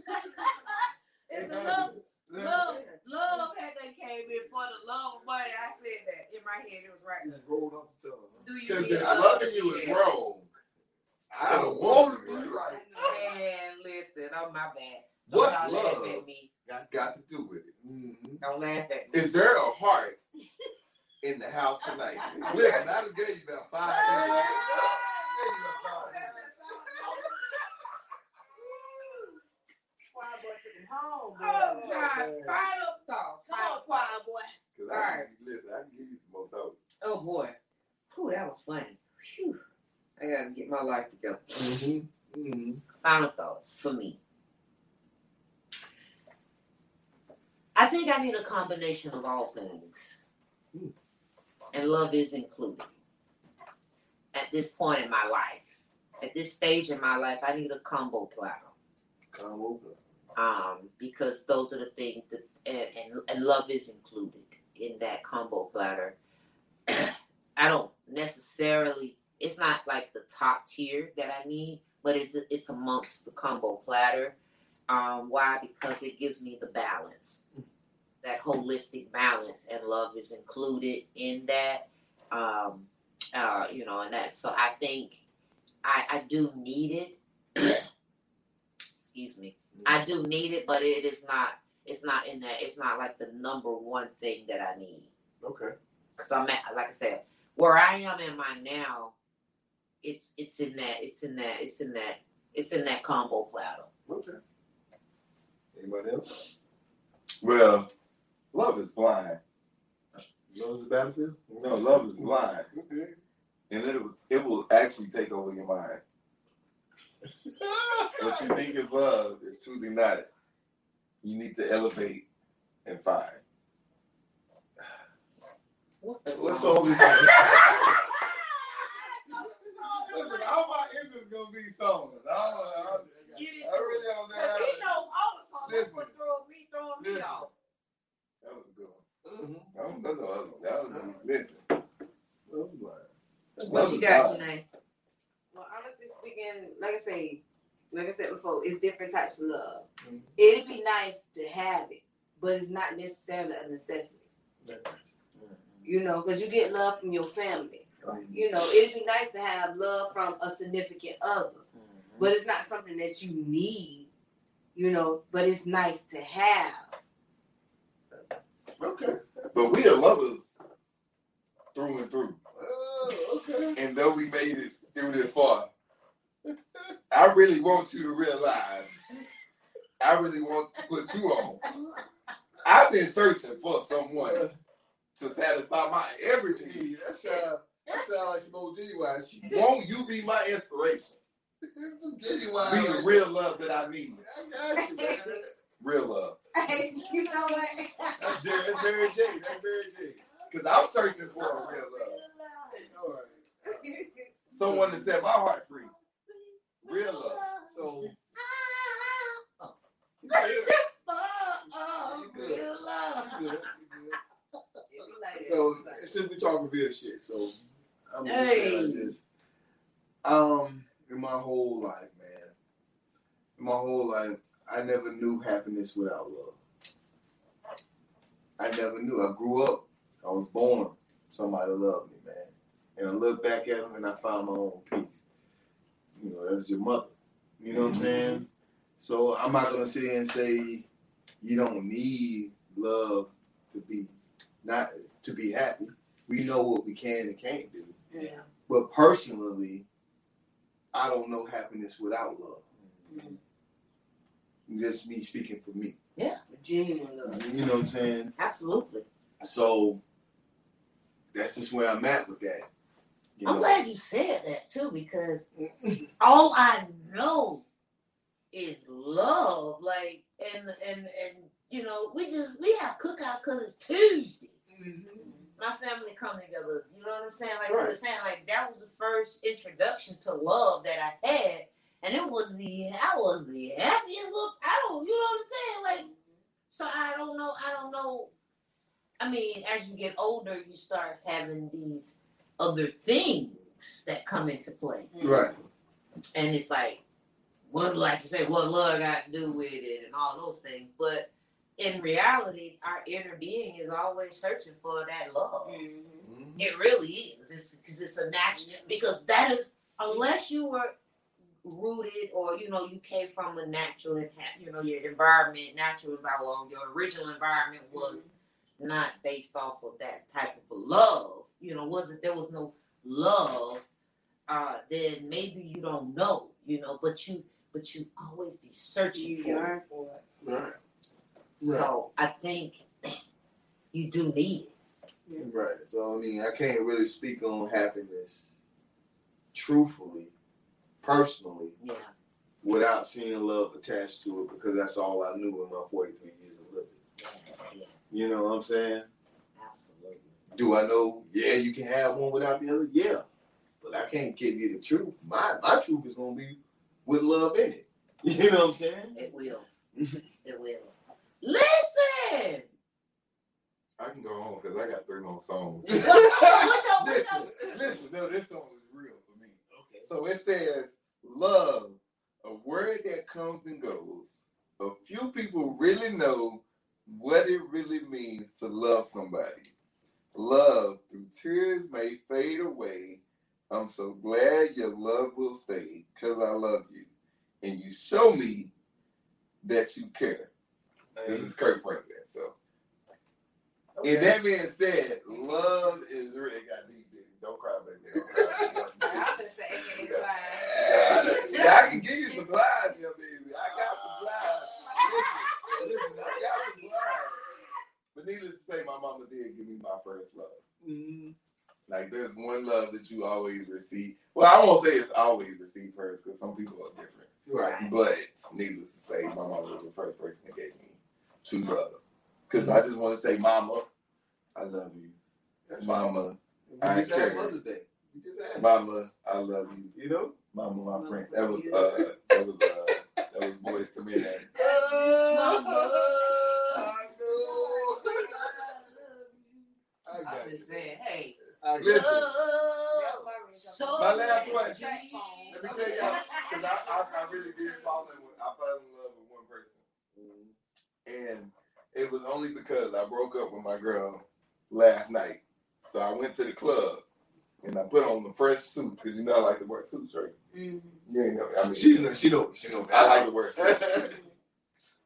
it's the love. Love, love had they came in for the love of money. I said that in my head. It was right. Just rolled off the tongue. Do you Because love? loving you is wrong. I don't want to be right. Man, listen, oh my bad. Don't What's love me. got, got to do with it? Mm-hmm. Don't laugh at me. Is there a heart in the house tonight? Listen, I done gave you about five minutes. Choir boy took him home, boy. Oh God, final thoughts. Come on, choir boy. Cause I, can- listen, I can give you some more thoughts. Oh boy. Whew, that was funny. Phew. I gotta get my life together. Mm-hmm. Mm-hmm. Final thoughts for me. I think I need a combination of all things. And love is included. at this point in my life, at this stage in my life, I need a combo platter. Combo. Um, because those are the things that and, and, and love is included in that combo platter. I don't necessarily it's not like the top tier that I need, but it's it's amongst the combo platter. Um, why? Because it gives me the balance, that holistic balance, and love is included in that. Um, uh, you know, and that. So I think I I do need it. Excuse me. I do need it, but it is not. It's not in that. It's not like the number one thing that I need. Okay. Cause I'm at, like I said, where I am in my now, it's it's in that. It's in that. It's in that. It's in that combo platter. Okay. Anybody else? Well, love is blind. Love is the battlefield. No, love is blind, Okay. and it it will actually take over your mind. What you think is love is truly not it. You need to elevate and find. What's the What's all this? Listen, all my interest gonna be songs. I, don't, I, I really don't know. Cause he knows all the songs. That's Listen. what throw me, throwing me Listen. off. That was a good one. Mhm. I don't know the other one. That was listen. Love is blind. What you got. Janae? Well, honestly speaking, like I say, like I said before, it's different types of love. Mhm. It'd be nice to have it, but it's not necessarily a necessity. You know, because you get love from your family. You know, it'd be nice to have love from a significant other, but it's not something that you need. You know, but it's nice to have. Okay. But we are lovers through and through. Oh, okay. And though we made it through this far, I really want you to realize, I really want to put you on. I've been searching for someone to satisfy my every need. Gee, that sound that sound like some old Diddy wise. Won't you be my inspiration? some Diddy wise. Be the real love that I need. I got you, man. Real love. you know what? That's Jerry, that's Mary J. That's Mary J. Because I'm searching for a real love. All right. Someone to set my heart free. Real love. So You good. you good. You good. So since we talking real shit, so I'm gonna say it like Hey. this. Um, in my whole life, man, in my whole life, I never knew happiness without love. I never knew. I grew up. I was born. Somebody loved me, man. And I look back at them and I found my own peace. You know, that's your mother. You know what I'm mm-hmm. saying? So I'm not gonna sit here and say you don't need love to be not to be happy. We know what we can and can't do. Yeah. But personally, I don't know happiness without love. Mm-hmm. Just me speaking for me. Yeah, genuine love. You know what I'm saying? Absolutely. So that's just where I'm at with that. You I'm know? glad you said that too because all I know is love. Like and and and you know we just we have cookouts because it's Tuesday. Mm-hmm. My family come together. You know what I'm saying? Like we were Right. saying, like that was the first introduction to love that I had, and it was the I was the happiest look. I don't, you know what I'm saying? Like so I don't know. I don't know. I mean, as you get older, you start having these other things that come into play. Right. And it's like, what, like you say, what love got to do with it and all those things. But in reality, our inner being is always searching for that love. Mm-hmm. It really is. It's because it's a natural, because that is, unless you were rooted or, you know, you came from a natural, and you know, your environment, natural environment, well, your original environment was mm-hmm. not based off of that type of love. You know, wasn't there was no love, uh, then maybe you don't know, you know, but you but you always be searching You for it. for it. Right. So I think you do need it. Right. So I mean, I can't really speak on happiness truthfully, personally, Yeah. without seeing love attached to it because that's all I knew in my 43 years of living. Yeah, yeah, You know what I'm saying? Absolutely. Do I know? Yeah, you can have one without the other. Yeah, but but I can't give you the truth. My my truth is gonna be with love in it. You know what I'm saying? It will. it will. Listen. I can go home because I got three more songs. What's your, what's listen, your, listen, no, this song is real for me. Okay. So it says, love, a word that comes and goes. A few people really know what it really means to love somebody. Love through tears may fade away. I'm so glad your love will stay because I love you. And you show me that you care. This is Kirk Franklin. So, and that being said, love is really got deep. baby. Don't cry, baby. Don't cry. I'm gonna say it ain't fine. Yeah, I can give you supplies, yeah, baby. I got supplies. Listen, listen, I got supplies. But needless to say, my mama did give me my first love. Mhm. Like there's one love that you always receive. Well, I won't say it's always received first because some people are different. Right. But needless to say, my mama was the first person that gave me true love. Because I just want to say, Mama, I love you. That's. Mama, We I just had care. Mother's Day. We just had. Mama, I love you. You know. Mama, my friend. That was uh, that was uh, that was Boyz II Men. I know. I I'm got you. saying, hey. I got Listen. Love, so My last one. Let me tell y'all, because I, I, I really did fall in with, I fell in love with one person. And it was only because I broke up with my girl last night. So I went to the club and I put on the fresh suit because you know I like to wear suits, right? Mhm. You ain't know. I mean, She know. She know. She know. I like to wear suits.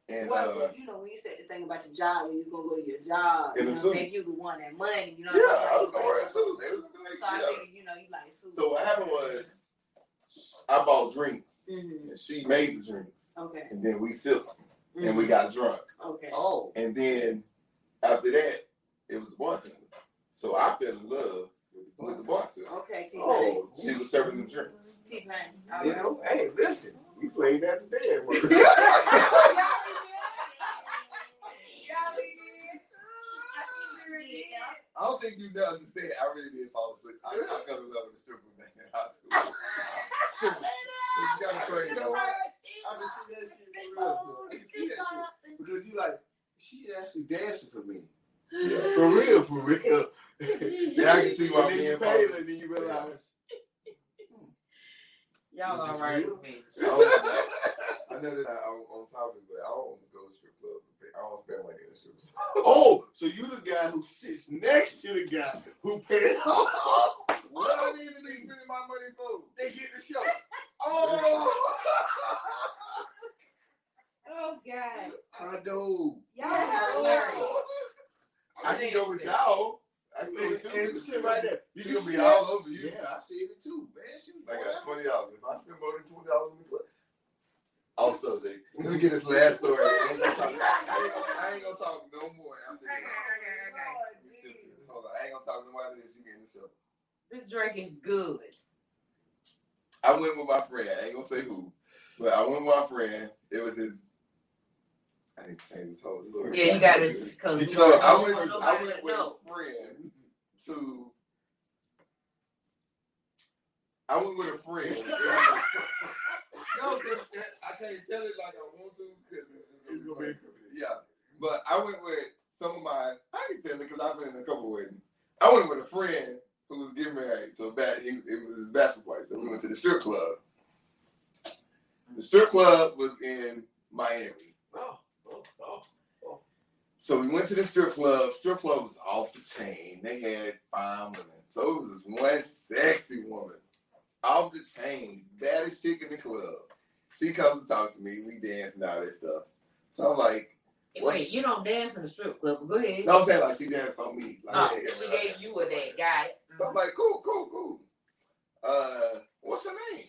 And Well, uh, you know, when you said the thing about your job, when you gonna go to your job, In you a know, suit. say you could want that money, you know. yeah, what I I'm was gonna wear a suit. They was like, So I yeah. figured, you know, you like suits. So what happened was I bought drinks Mhm. and she made the drinks Okay. and then we sipped them and we Mhm. got drunk. Okay. Oh. And then after that, it was the bartender. So I fell in love with the bartender. Okay, T Pain. Oh. She was serving the drinks. T Pain. You know. Hey, listen. We played that today. I don't think you know understand. I really did fall asleep. I, I fell in love with a stripper man in high school. Strippers. It's kind of crazy. I can see that shit for real. too. I can see that shit because you like she actually dancing for me. Yeah. For real, for real. Yeah, I can see why And then you and pay her, then you realize. Y'all This all is right with me. I, know that I, on, on topic, but I don't want to go to strip clubs. I don't spend money in the strip clubs. Oh, so you the guy who sits next to the guy who paid. What I need to be spending my money for? they get the show. Oh, Oh God. I know. Y'all are hilarious. Oh. I can go with y'all. I can go And, with you. and right there. You Did be all over you. Yeah, I see it too, man. She was I got twenty dollars. If I spend more than twenty dollars in the club. Also, Jay, let me get this last story. I ain't gonna talk, I ain't gonna, I ain't gonna talk no more after this. Oh, Hold on, I ain't gonna talk no more after this. You get in the show. This drink is good. I went with my friend. I ain't gonna say who, but I went with my friend. It was his. I need to change this whole story. Yeah, you got to because So I went. I went with know. a friend to. I went with a friend. no, 'cause I can't tell it like I want to because it's gonna be yeah. But I went with some of my. I can tell it because I've been in a couple weddings. I went with a friend who was getting married. So that he, it was his bachelor party. So we went to the strip club. The strip club was in Miami. Oh, oh, oh, oh. So we went to the strip club. Strip club was off the chain. They had fine women. So it was this one sexy woman off the chain, baddest chick in the club. She comes to talk to me. We dance and all that stuff. So I'm like, what's- Wait, you don't dance in the strip club, but go ahead. no, I'm saying like she danced on me. Like, Oh, yeah, she gave you a day. Got it. So I'm like, cool, cool, cool. Uh, what's her name?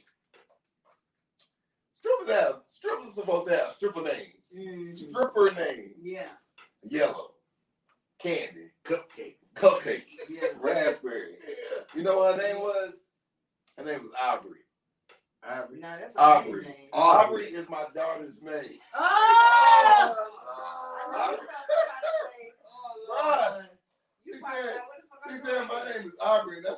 Strippers have strippers supposed to have stripper names. Mhm. Stripper name. Yeah. Yellow. Candy. Cupcake. Cupcake. Yeah. Raspberry. You know what her name was? Her name was Aubrey. Ivory. No, that's a Aubrey. name. Aubrey is my daughter's name. Oh! Aubrey. Oh, She said, she said my name is Aubrey, and I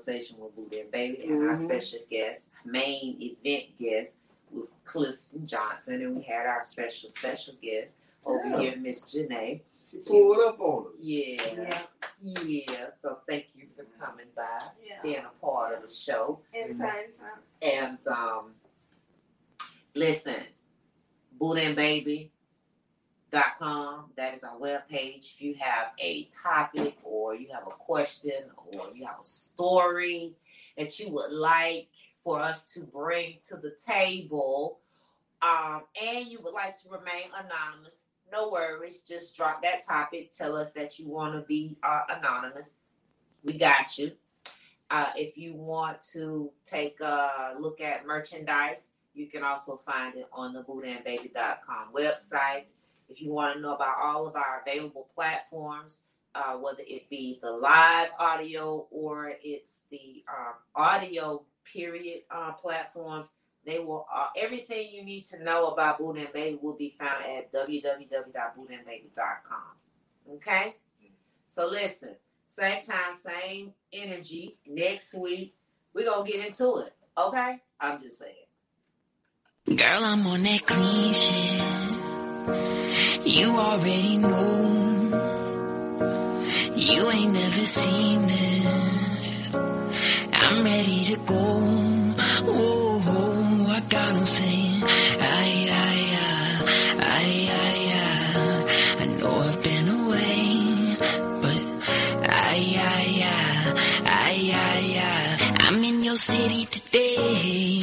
Conversation with Boo and Baby. And our Mhm. special guest, main event guest, was Clifton Johnson. And we had our special, special guest over Yeah. here, Miss Janae. She pulled up on us. Yeah. Yeah. Yeah. So thank you for coming by, Yeah. being a part of the show. Anytime, anytime. And um, listen, bootandbaby.com. That is our webpage. If you have a topic or you have a question or you have a story that you would like for us to bring to the table, um, and you would like to remain anonymous, no worries. Just drop that topic. Tell us that you want to be uh, anonymous. We got you. Uh, if you want to take a look at merchandise, you can also find it on the bootandbaby.com website. If you want to know about all of our available platforms, uh, whether it be the live audio or it's the um, audio period uh, platforms, they will uh, everything you need to know about Boot and Baby will be found at www.bootandbaby.com. Okay, so listen, same time, same energy. Next week we're gonna get into it. Okay, I'm just saying. Girl, I'm on that clean shit. You already know. You ain't never seen this. I'm ready to go. Whoa, I got 'em saying, ay, ay, ah, ay, ay, ay, ay. I know I've been away, but ay, ay, ah, ay, ay, ay, ay. I'm in your city today.